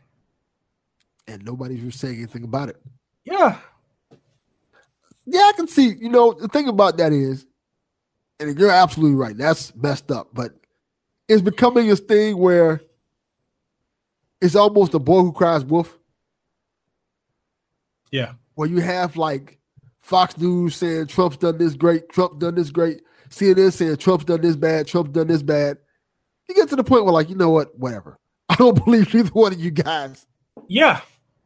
And nobody's saying anything about it. Yeah. Yeah, I can see. You know, the thing about that is, and you're absolutely right, that's messed up, but it's becoming this thing where it's almost a boy who cries wolf. Yeah where you have like Fox News saying Trump's done this great, Trump done this great, CNN saying Trump's done this bad, Trump's done this bad. You get to the point where like, you know what, whatever. I don't believe either one of you guys. Yeah.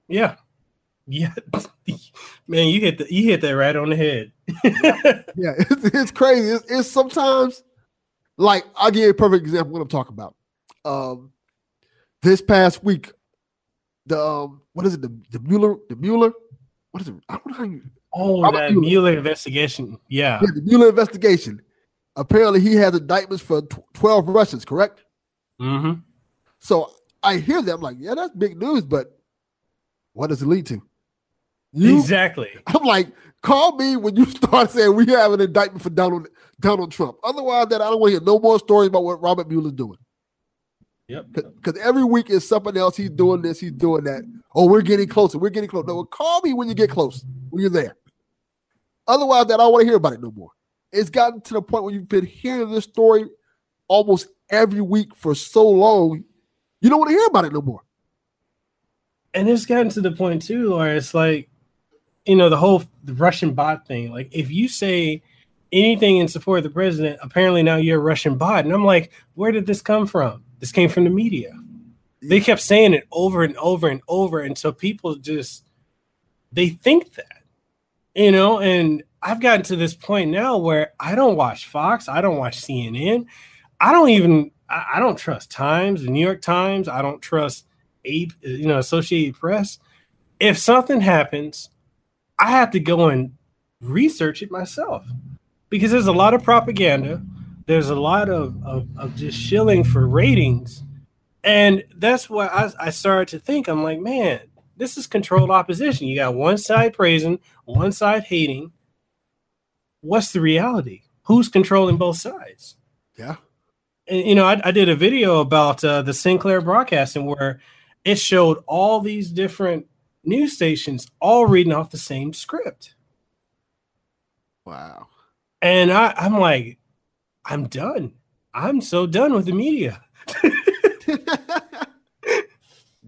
Yeah. Yeah. Man, you hit the, you hit that right on the head. yeah, it's, it's crazy. It's, it's, sometimes like I'll give you a perfect example what I'm talking about. Um this past week, the um, what is it, the the Mueller, the Mueller what is it? I don't know how you. Oh, Robert that Mueller. Mueller investigation. Yeah. yeah. the Mueller investigation. Apparently, he has indictments for twelve Russians. Correct. Mm-hmm. So I hear them like, yeah, that's big news, but what does it lead to? You, exactly. I'm like, call me when you start saying we have an indictment for Donald Donald Trump. Otherwise, that I don't want to hear no more stories about what Robert Mueller's doing. Yep. Because every week is something else. He's doing this. He's doing that. Oh, we're getting closer. We're getting close. No, call me when you get close. When you're there. Otherwise, that I don't want to hear about it no more. It's gotten to the point where you've been hearing this story almost every week for so long, you don't want to hear about it no more. And it's gotten to the point too, where it's like, you know, the whole Russian bot thing. Like, if you say anything in support of the president, apparently now you're a Russian bot, and I'm like, where did this come from? This came from the media. They kept saying it over and over and over until people just they think that, you know. And I've gotten to this point now where I don't watch Fox, I don't watch CNN, I don't even I don't trust Times, the New York Times, I don't trust a you know Associated Press. If something happens, I have to go and research it myself because there's a lot of propaganda there's a lot of, of, of just shilling for ratings. And that's why I, I started to think, I'm like, man, this is controlled opposition. You got one side praising, one side hating. What's the reality? Who's controlling both sides? Yeah. And, you know, I, I did a video about uh, the Sinclair broadcasting where it showed all these different news stations all reading off the same script. Wow. And I, I'm like, I'm done. I'm so done with the media.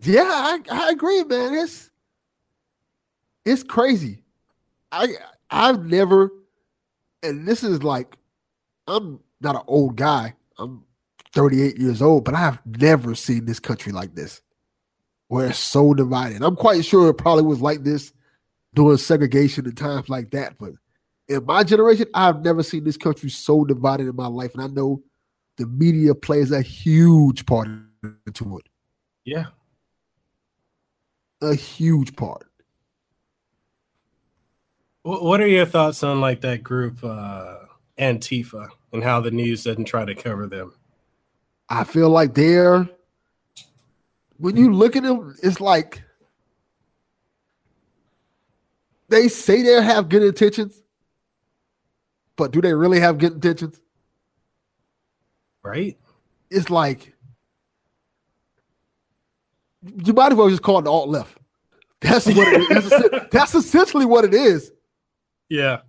yeah, I, I agree, man. It's it's crazy. I I've never, and this is like, I'm not an old guy. I'm 38 years old, but I've never seen this country like this, where it's so divided. I'm quite sure it probably was like this during segregation and times like that, but in my generation, I've never seen this country so divided in my life, and I know the media plays a huge part into it. Yeah, a huge part. What are your thoughts on like that group uh, Antifa and how the news doesn't try to cover them? I feel like they're when you look at them, it's like they say they have good intentions, but do they really have good intentions? Right. It's like you might as well just call it the alt left. That's what it is. That's, essentially what it is. Yeah.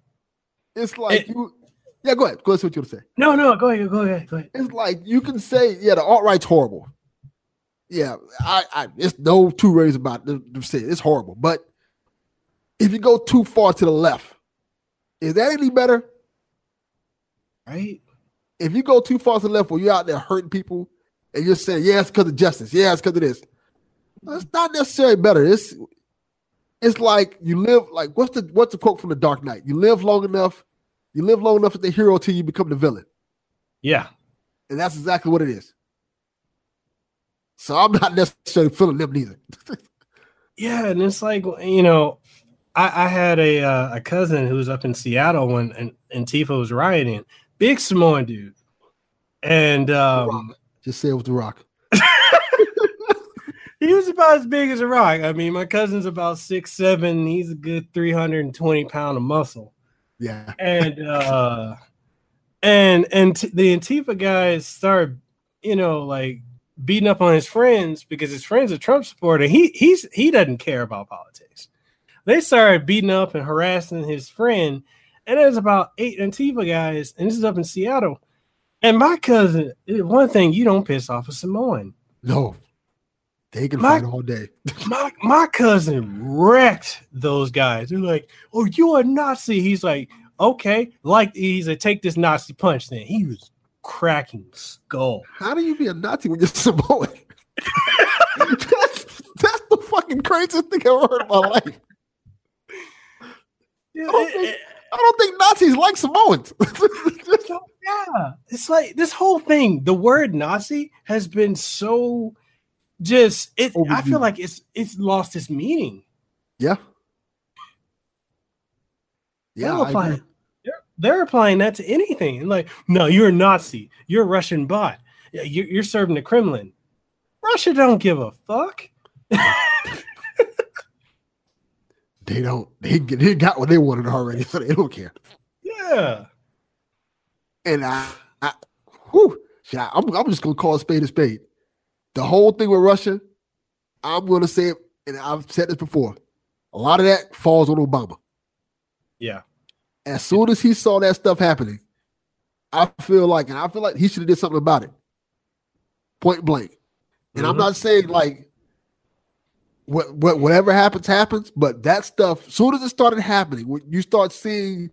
It's like it, you. Yeah, go ahead. Go ahead. What you want to say? No, no. Go ahead. Go ahead. Go ahead. It's like you can say, yeah, the alt right's horrible. Yeah, I, I, it's no two ways about it. It's horrible. But if you go too far to the left, is that any better? Right? If you go too far to the left where you're out there hurting people and you're saying, yeah, it's because of justice, yeah, it's because of this. It's not necessarily better. It's it's like you live like what's the what's the quote from the Dark Knight? You live long enough, you live long enough as the hero till you become the villain. Yeah. And that's exactly what it is. So I'm not necessarily feeling them neither. yeah, and it's like you know, I, I had a uh, a cousin who was up in Seattle when and Antifa was rioting. Big Samoan dude, and um, just say it was the Rock. he was about as big as a rock. I mean, my cousin's about six seven. He's a good three hundred and twenty pound of muscle. Yeah, and uh, and and t- the Antifa guys start, you know, like beating up on his friends because his friends are Trump supporter. He he's he doesn't care about politics. They started beating up and harassing his friend, and there's about eight Antifa guys, and this is up in Seattle. And my cousin, one thing you don't piss off a Samoan. No, they can my, fight all day. my my cousin wrecked those guys. They're like, "Oh, you are Nazi." He's like, "Okay." Like he's like, "Take this Nazi punch." Then he was cracking skull. How do you be a Nazi when you're Samoan? that's, that's the fucking craziest thing I've ever heard in my life. Yeah, I, don't think, I don't think Nazis like Samoans. yeah, it's like this whole thing. The word Nazi has been so just it. I feel like it's it's lost its meaning. Yeah. Yeah, they're applying that to anything. Like, no, you're a Nazi. You're a Russian bot. You're, you're serving the Kremlin. Russia don't give a fuck. they don't. They, they got what they wanted already, so they don't care. Yeah. And I, I whew, I'm, I'm just gonna call a spade a spade. The whole thing with Russia, I'm gonna say it, and I've said this before. A lot of that falls on Obama. Yeah as soon as he saw that stuff happening, I feel like, and I feel like he should have did something about it, point blank. And mm-hmm. I'm not saying like what, what whatever happens happens, but that stuff, soon as it started happening, when you start seeing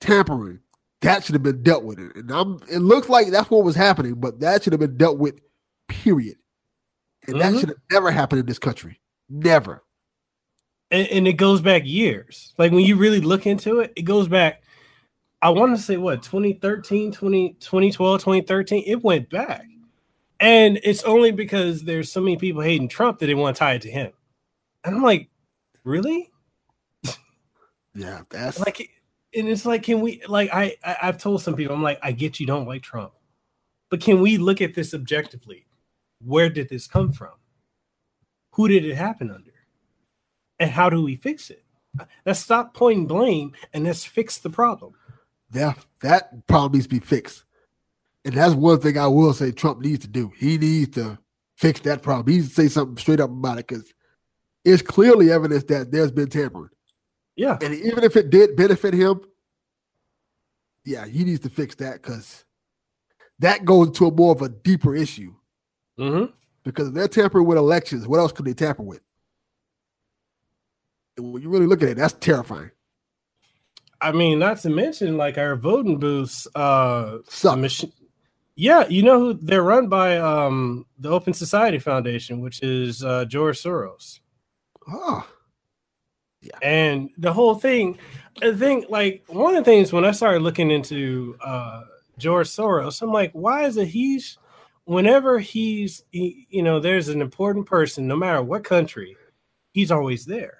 tampering, that should have been dealt with. It. And I'm, it looks like that's what was happening, but that should have been dealt with. Period. And mm-hmm. that should have never happened in this country. Never and, and, it goes back years. Like when you really look into it, it goes back. I want to say what 2013, 20, 2012, 2013. It went back, and it's only because there's so many people hating Trump that they want to tie it to him. And I'm like, really? Yeah, that's like, and it's like, can we? Like, I, I I've told some people, I'm like, I get you don't like Trump, but can we look at this objectively? Where did this come from? Who did it happen under? and how do we fix it? Let's stop pointing blame and let's fix the problem. Yeah, that problem needs to be fixed. And that's one thing I will say Trump needs to do. He needs to fix that problem. He needs to say something straight up about it because it's clearly evidence that there's been tampering. Yeah. And even if it did benefit him, yeah, he needs to fix that because that goes to a more of a deeper issue. Mm-hmm. Because if they're tampering with elections, what else could they tamper with? when you really look at it, that's terrifying. I mean, not to mention like our voting booths, uh, Suck. machine. Yeah, you know who they're run by um the Open Society Foundation, which is uh George Soros. Oh. Yeah. And the whole thing, I think like one of the things when I started looking into uh George Soros, I'm like, why is it he's whenever he's he, you know, there's an important person, no matter what country, he's always there.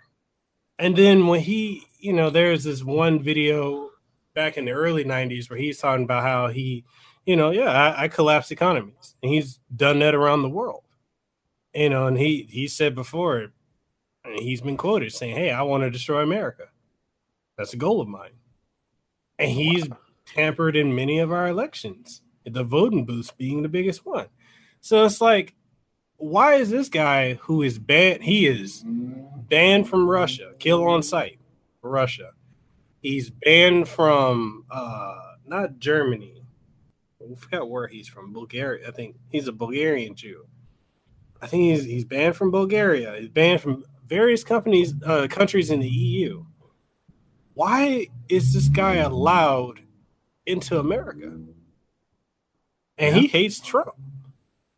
And then when he, you know, there's this one video back in the early 90s where he's talking about how he, you know, yeah, I, I collapse economies. And he's done that around the world. You know, and he he said before, and he's been quoted saying, Hey, I want to destroy America. That's a goal of mine. And he's tampered in many of our elections, the voting booths being the biggest one. So it's like why is this guy who is banned? He is banned from Russia, kill on sight Russia. He's banned from uh not Germany. I forgot where he's from. Bulgaria. I think he's a Bulgarian Jew. I think he's he's banned from Bulgaria. He's banned from various companies uh, countries in the EU. Why is this guy allowed into America? And he hates Trump.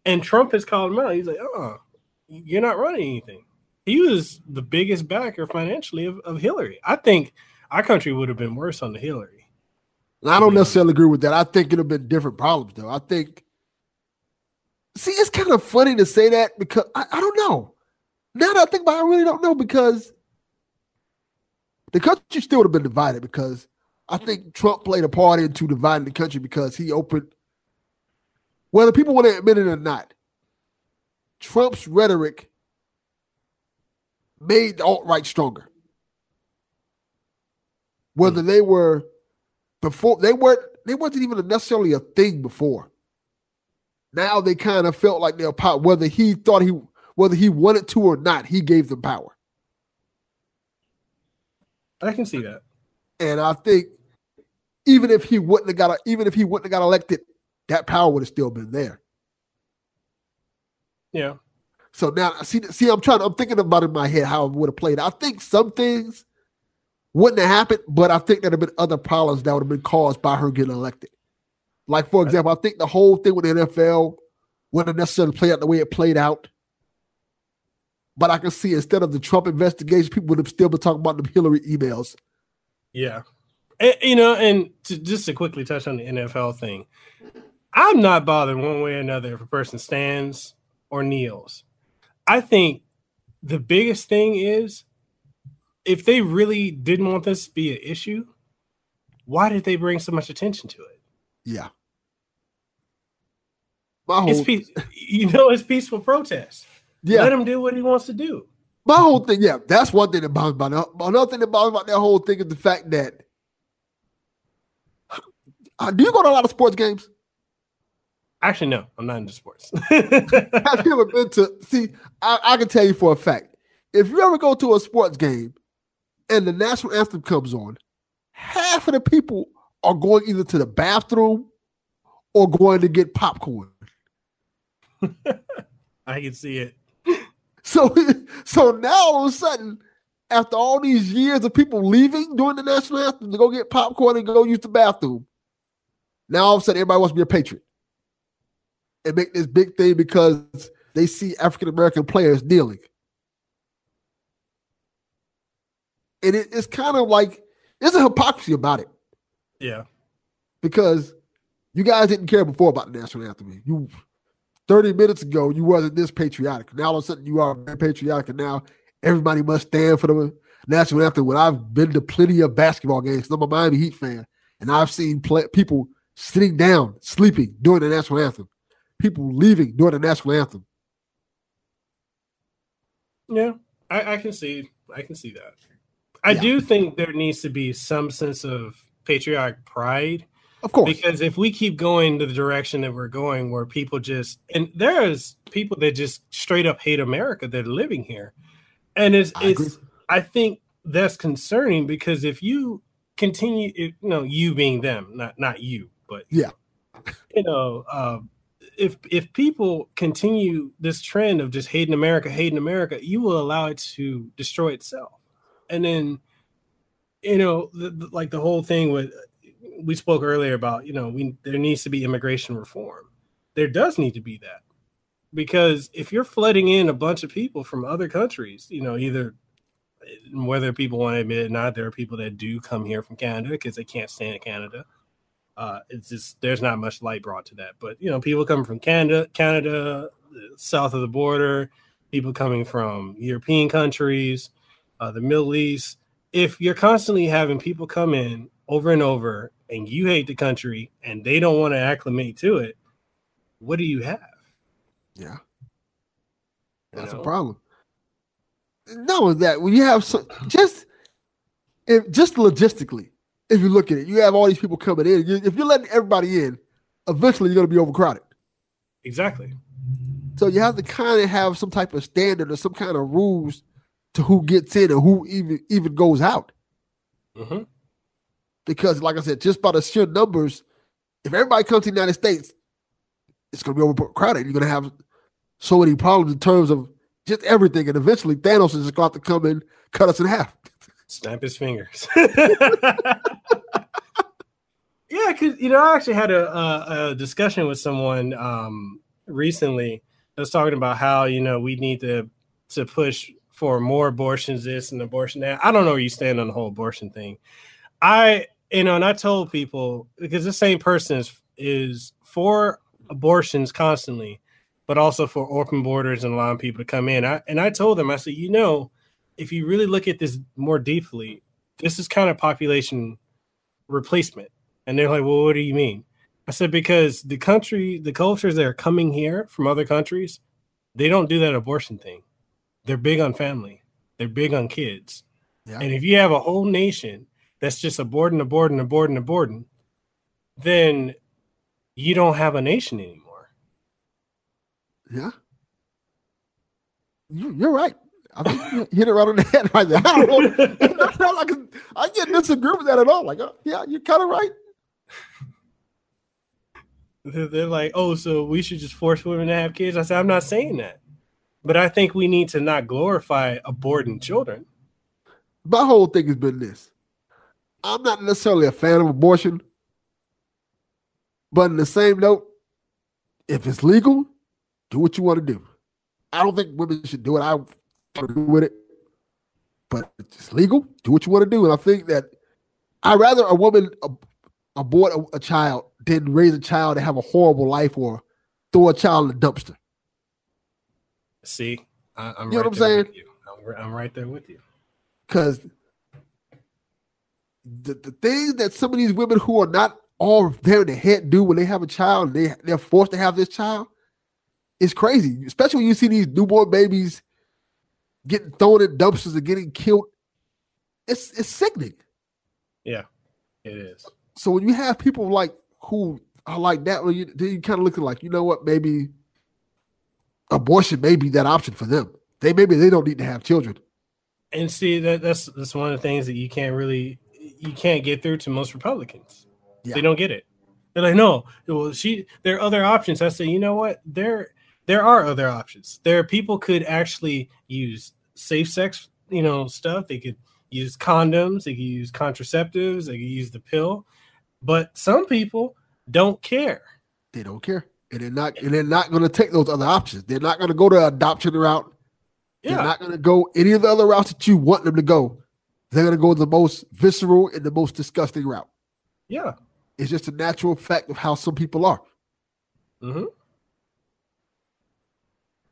And Trump has called him out. He's like, "Uh, you're not running anything. He was the biggest backer financially of, of Hillary. I think our country would have been worse on the Hillary. And I don't mm-hmm. necessarily agree with that. I think it'd have been different problems, though. I think See, it's kind of funny to say that because I, I don't know. Now that I think about it, I really don't know because the country still would have been divided because I think Trump played a part into dividing the country because he opened, whether people want to admit it or not, Trump's rhetoric made the alt right stronger. Whether mm. they were before, they weren't, they wasn't even necessarily a thing before. Now they kind of felt like they're power, whether he thought he, whether he wanted to or not, he gave them power. I can see that. And I think even if he wouldn't have got, even if he wouldn't have got elected, that power would have still been there. Yeah. So now, see, see, I'm trying. I'm thinking about in my head how it would have played. I think some things wouldn't have happened, but I think there'd have been other problems that would have been caused by her getting elected. Like for example, I think the whole thing with the NFL wouldn't necessarily play out the way it played out. But I can see instead of the Trump investigation, people would have still been talking about the Hillary emails. Yeah. And, you know, and to, just to quickly touch on the NFL thing, I'm not bothered one way or another if a person stands or kneels. I think the biggest thing is if they really didn't want this to be an issue, why did they bring so much attention to it? Yeah. My whole, it's peace, you know, it's peaceful protest. Yeah. Let him do what he wants to do. My whole thing, yeah, that's one thing that bothers me about Another thing that bothers about that whole thing is the fact that uh, do you go to a lot of sports games? Actually, no, I'm not into sports. Have you ever been to see? I, I can tell you for a fact, if you ever go to a sports game and the national anthem comes on, half of the people are going either to the bathroom or going to get popcorn. I can see it. So, so now all of a sudden, after all these years of people leaving during the national anthem to go get popcorn and go use the bathroom, now all of a sudden everybody wants to be a patriot and make this big thing because they see African American players kneeling. And it, it's kind of like there's a hypocrisy about it. Yeah. Because you guys didn't care before about the national anthem. You 30 minutes ago, you wasn't this patriotic. Now all of a sudden you are patriotic, and now everybody must stand for the national anthem. When I've been to plenty of basketball games, I'm a Miami Heat fan, and I've seen play, people sitting down, sleeping during the national anthem, people leaving during the national anthem. Yeah, I, I can see, I can see that. I yeah. do think there needs to be some sense of patriotic pride of course. Because if we keep going to the direction that we're going, where people just and there's people that just straight up hate America that are living here. And it's I it's agree. I think that's concerning because if you continue you know, you being them, not not you, but yeah. You know, uh, if if people continue this trend of just hating America, hating America, you will allow it to destroy itself. And then, you know, the, the, like the whole thing with we spoke earlier about, you know, we there needs to be immigration reform. There does need to be that. Because if you're flooding in a bunch of people from other countries, you know, either whether people want to admit it or not, there are people that do come here from Canada because they can't stand Canada. Uh, it's just there's not much light brought to that. But you know, people coming from Canada, Canada, south of the border, people coming from European countries, uh, the Middle East. If you're constantly having people come in over and over and you hate the country and they don't want to acclimate to it, what do you have? Yeah. That's you know? a problem. No, that when you have so, just if just logistically, if you look at it, you have all these people coming in. You, if you're letting everybody in, eventually you're going to be overcrowded. Exactly. So you have to kind of have some type of standard or some kind of rules to who gets in and who even even goes out. Mm-hmm because, like I said, just by the sheer numbers, if everybody comes to the United States, it's going to be overcrowded. You're going to have so many problems in terms of just everything, and eventually Thanos is going to have to come and cut us in half. Snap his fingers. yeah, because you know, I actually had a, a, a discussion with someone um, recently. I was talking about how you know we need to to push for more abortions, this and abortion that. I don't know where you stand on the whole abortion thing. I you know, and I told people because the same person is is for abortions constantly, but also for open borders and allowing people to come in. I, and I told them, I said, you know, if you really look at this more deeply, this is kind of population replacement. And they're like, well, what do you mean? I said, because the country, the cultures that are coming here from other countries, they don't do that abortion thing. They're big on family, they're big on kids. Yeah. And if you have a whole nation that's just aborting, aborting, aborting, aborting, then you don't have a nation anymore. Yeah. You, are right. I think you hit it right on the head right there. I don't know. I can't disagree with that at all. Like, uh, yeah, you're kind of right. They're like, oh, so we should just force women to have kids. I said, I'm not saying that. But I think we need to not glorify aborting children. My whole thing has been this. I'm not necessarily a fan of abortion, but in the same note, if it's legal, do what you want to do. I don't think women should do it. I do with it, but it's legal. Do what you want to do. And I think that I'd rather a woman abort a, a child than raise a child and have a horrible life or throw a child in the dumpster. See, I, am you know right what I'm saying? I'm, I'm right there with you. Because the, the things that some of these women who are not all there in the head do when they have a child, they they're forced to have this child. It's crazy, especially when you see these newborn babies getting thrown in dumpsters and getting killed. It's it's sickening. Yeah, it is. So when you have people like who are like that, you, then you kind of looking like, you know what, maybe abortion may be that option for them. They maybe they don't need to have children. And see that that's that's one of the things that you can't really you can't get through to most Republicans. Yeah. They don't get it. They're like, no, well, she there are other options. I say, you know what? There there are other options. There are people could actually use safe sex, you know, stuff. They could use condoms, they could use contraceptives, they could use the pill. But some people don't care. They don't care. And they're not and they're not gonna take those other options. They're not gonna go the adoption route. Yeah. They're not gonna go any of the other routes that you want them to go. They're gonna go the most visceral and the most disgusting route. Yeah. It's just a natural fact of how some people are. Mm-hmm.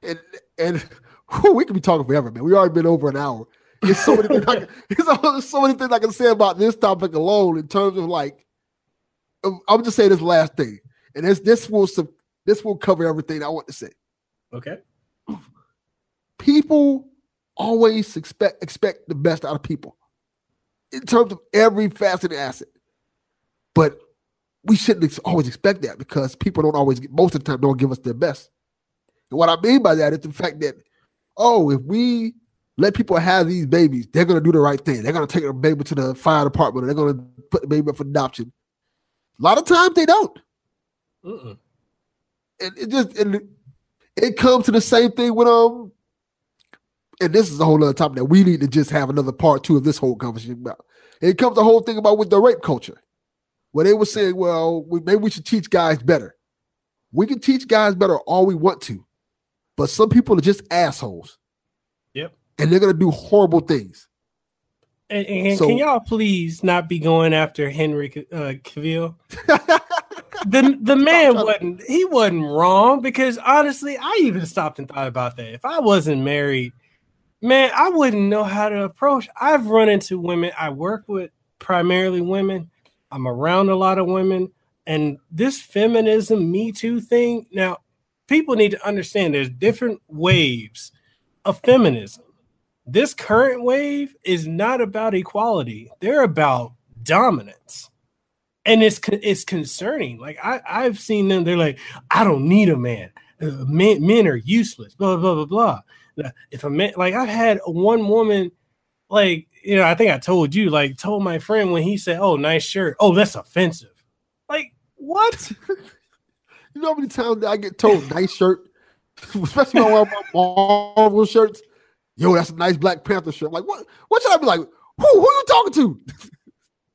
And and whew, we could be talking forever, man. We already been over an hour. There's so many things. I can, there's so many things I can say about this topic alone in terms of like. I'm just saying this last thing, and this this will this will cover everything I want to say. Okay. People always expect expect the best out of people in terms of every facet of asset, but we shouldn't always expect that because people don't always get, most of the time don't give us their best. And what I mean by that is the fact that, oh, if we let people have these babies, they're gonna do the right thing. They're gonna take the baby to the fire department, or they're gonna put the baby up for adoption. A lot of times they don't. Mm-mm. And it just and it comes to the same thing with um. And this is a whole other topic that we need to just have another part two of this whole conversation about. It comes the whole thing about with the rape culture where they were saying, well, we, maybe we should teach guys better. We can teach guys better all we want to, but some people are just assholes. Yep. And they're going to do horrible things. And, and so, can y'all please not be going after Henry uh, Cavill? the the man wasn't he wasn't wrong because honestly, I even stopped and thought about that. If I wasn't married, man, I wouldn't know how to approach. I've run into women. I work with primarily women I'm around a lot of women. And this feminism, Me Too thing, now people need to understand there's different waves of feminism. This current wave is not about equality, they're about dominance. And it's it's concerning. Like I, I've seen them, they're like, I don't need a man. Uh, men, men are useless, blah, blah, blah, blah. If a man, like I've had one woman like you know, I think I told you, like, told my friend when he said, "Oh, nice shirt." Oh, that's offensive. Like, what? you know how many times I get told "nice shirt," especially on my Marvel shirts. Yo, that's a nice Black Panther shirt. Like, what? What should I be like? Who? Who are you talking to?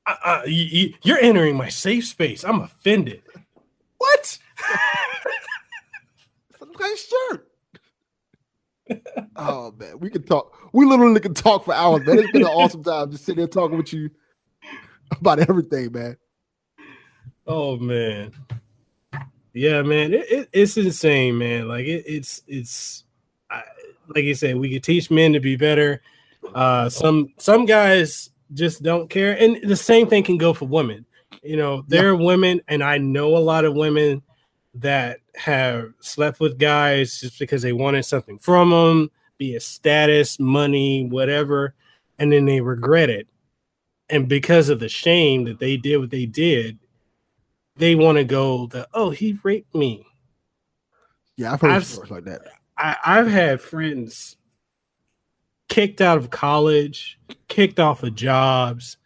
Uh, uh, you, you're entering my safe space. I'm offended. What? nice shirt oh man, we can talk. We literally can talk for hours, man. It's been an awesome time just sitting there talking with you about everything, man. Oh man. Yeah, man, it, it, it's insane, man. Like it, it's it's I, like you said, we could teach men to be better. Uh, some some guys just don't care, and the same thing can go for women. You know, there are women, and I know a lot of women that have slept with guys just because they wanted something from them, be it status, money, whatever, and then they regret it. And because of the shame that they did what they did, they want to go the oh he raped me. Yeah, I've heard I've- stories like that. I, I've had friends kicked out of college, kicked off of jobs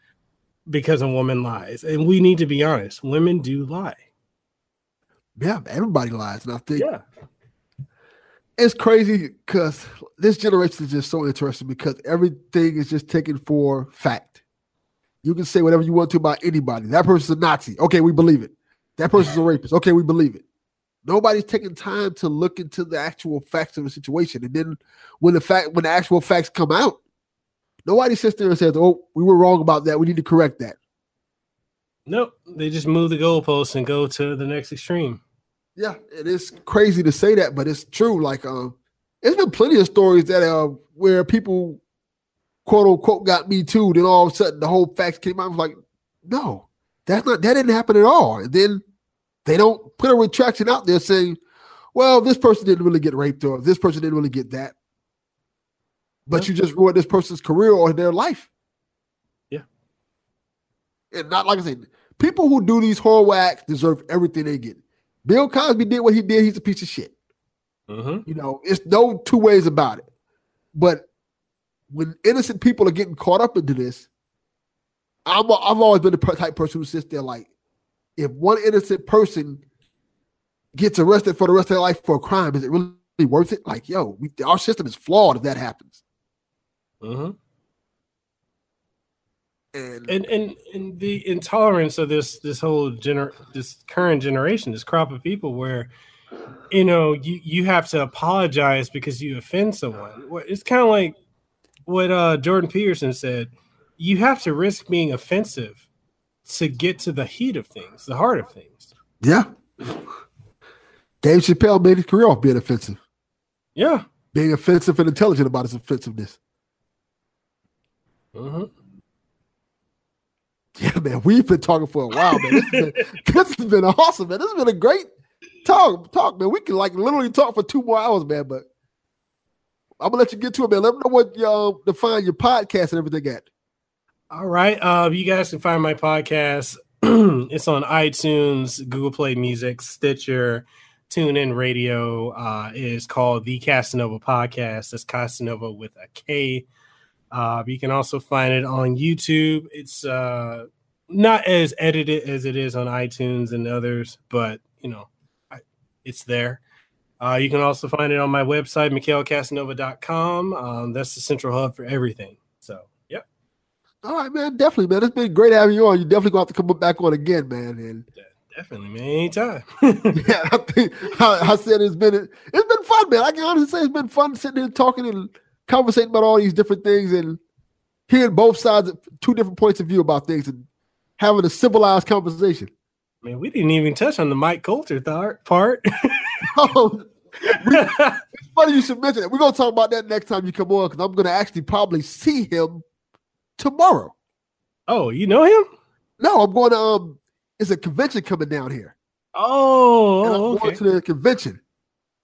because a woman lies. And we need to be honest, women do lie. Yeah, everybody lies, and I think Yeah. it's crazy because this generation is just so interesting because everything is just taken for fact. You can say whatever you want to about anybody. That person's a Nazi. Okay, we believe it. That person's a rapist. Okay, we believe it. Nobody's taking time to look into the actual facts of the situation. And then when the fact when the actual facts come out, nobody sits there and says, Oh, we were wrong about that. We need to correct that. Nope. They just move the goalposts and go to the next extreme. Yeah, it is crazy to say that, but it's true. Like, um, there's been plenty of stories that uh where people quote unquote got me too. Then all of a sudden the whole facts came out. I was like, no, that's not that didn't happen at all. And then they don't put a retraction out there saying, well, this person didn't really get raped or this person didn't really get that. But Yeah. you just ruined this person's career or their life. Yeah. And not like I said, people who do these horrible acts deserve everything they get. Bill Cosby did what he did. He's a piece of shit. Mm-hmm. You know, it's no two ways about it. But when innocent people are getting caught up into this, I'm I've always been the type person who sits there like, if one innocent person gets arrested for the rest of their life for a crime, is it really worth it? Like, yo, we, our system is flawed if that happens. Mm-hmm. And, And and and the intolerance of this this whole gener this current generation, this crop of people where you know you you have to apologize because you offend someone. It's kind of like what uh Jordan Peterson said. You have to risk being offensive to get to the heat of things, the heart of things. yeah, Dave Chappelle made his career off being offensive, Yeah. being offensive and intelligent about his offensiveness. hmm Yeah, man, we've been talking for a while, man. This has been, this has been awesome, man. This has been a great talk, talk, man. We can like literally talk for two more hours, man. But I'm gonna let you get to it, man. Let me know what y'all define your podcast and everything at. All right. Uh, you guys can find my podcast. it's on iTunes, Google Play Music, Stitcher, TuneIn Radio. Uh, called the Kassanova Podcast. That's Kassanova with a K. Uh, you can also find it on YouTube. It's uh, not as edited as it is on iTunes and others, but you know, I, it's there. Uh, you can also find it on my website, MekelKassanova.com. Um, that's the central hub for everything. All right, man. Definitely, man. It's been great having you on. You definitely gonna have to come back on again, man. And Definitely, man. Anytime. yeah, I think I, I said it's been it's been fun, man. I can honestly say it's been fun sitting here talking and conversating about all these different things and hearing both sides, two different points of view about things, and having a civilized conversation. man, we didn't even touch on the Mike Colter th- part. Oh, it's funny you should mention it. We're gonna talk about that next time you come on because I'm gonna actually probably see him tomorrow. oh, you know him? No, I'm going to um. It's a convention coming down here. Oh, and I'm oh, going okay. to the convention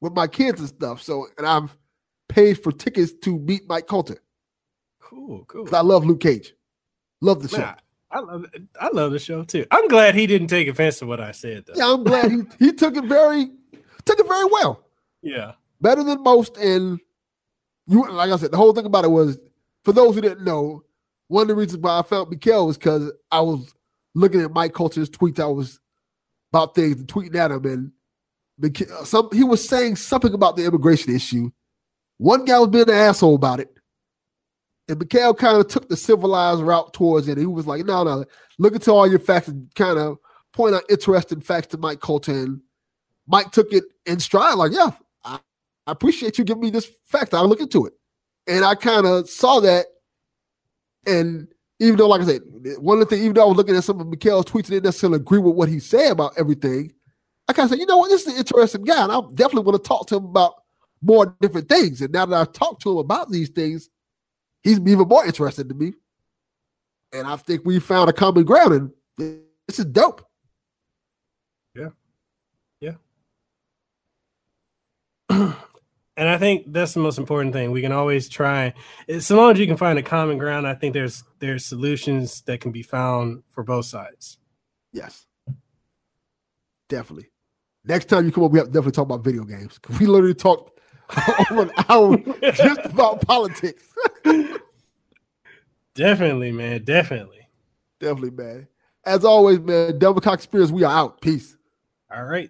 with my kids and stuff. So, and I've paid for tickets to meet Mike Colter Cool, cool. I love Luke Cage. Love the show. I, I love it. I love the show too. I'm glad he didn't take offense to what I said though. Yeah, I'm glad he he took it very took it very well, Yeah. better than most. And you, like I said, the whole thing about it was for those who didn't know, one of the reasons why I felt Mekel was because I was looking at Mike Colter's tweets. I was about things and tweeting at him, and Mik- some he was saying something about the immigration issue. One guy was being an asshole about it. And Mekel kind of took the civilized route towards it. He was like, no, no, look into all your facts and kind of point out interesting facts to Mike Colter. And Mike took it in stride, like, yeah, I, I appreciate you giving me this fact. I'll look into it. And I kind of saw that. And even though, like I said, one of the things, even though I was looking at some of Mekel's tweets, I didn't necessarily agree with what he said about everything. I kind of said, you know what, this is an interesting guy, and I definitely want to talk to him about more different things. And now that I've talked to him about these things, he's even more interested to me. And I think we found a common ground, and this is dope. Yeah. Yeah. and I think that's the most important thing. We can always try, so long as you can find a common ground. I think there's there's solutions that can be found for both sides. Yes, definitely. Next time you come up, we have to definitely talk about video games. We literally talked over an hour just about politics. definitely, man. Definitely. Definitely, man. As always, man, Delvin Cox Experience, we are out. Peace. All right.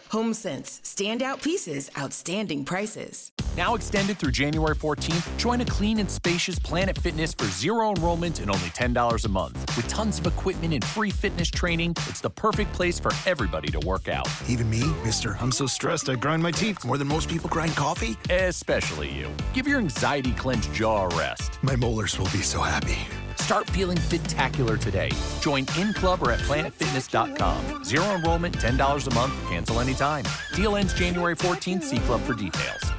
HomeSense. Standout pieces, outstanding prices. Now extended through January 14th, join a clean and spacious Planet Fitness for zero enrollment and only $10 a month. With tons of equipment and free fitness training, it's the perfect place for everybody to work out. Even me, mister, I'm so stressed I grind my teeth more than most people grind coffee. Especially you. Give your anxiety clenched jaw a rest. My molars will be so happy. Start feeling fit-tacular today. Join in club or at planetfitness.com. Zero enrollment, $10 a month, cancel anytime. Deal ends January 14th. See club for details.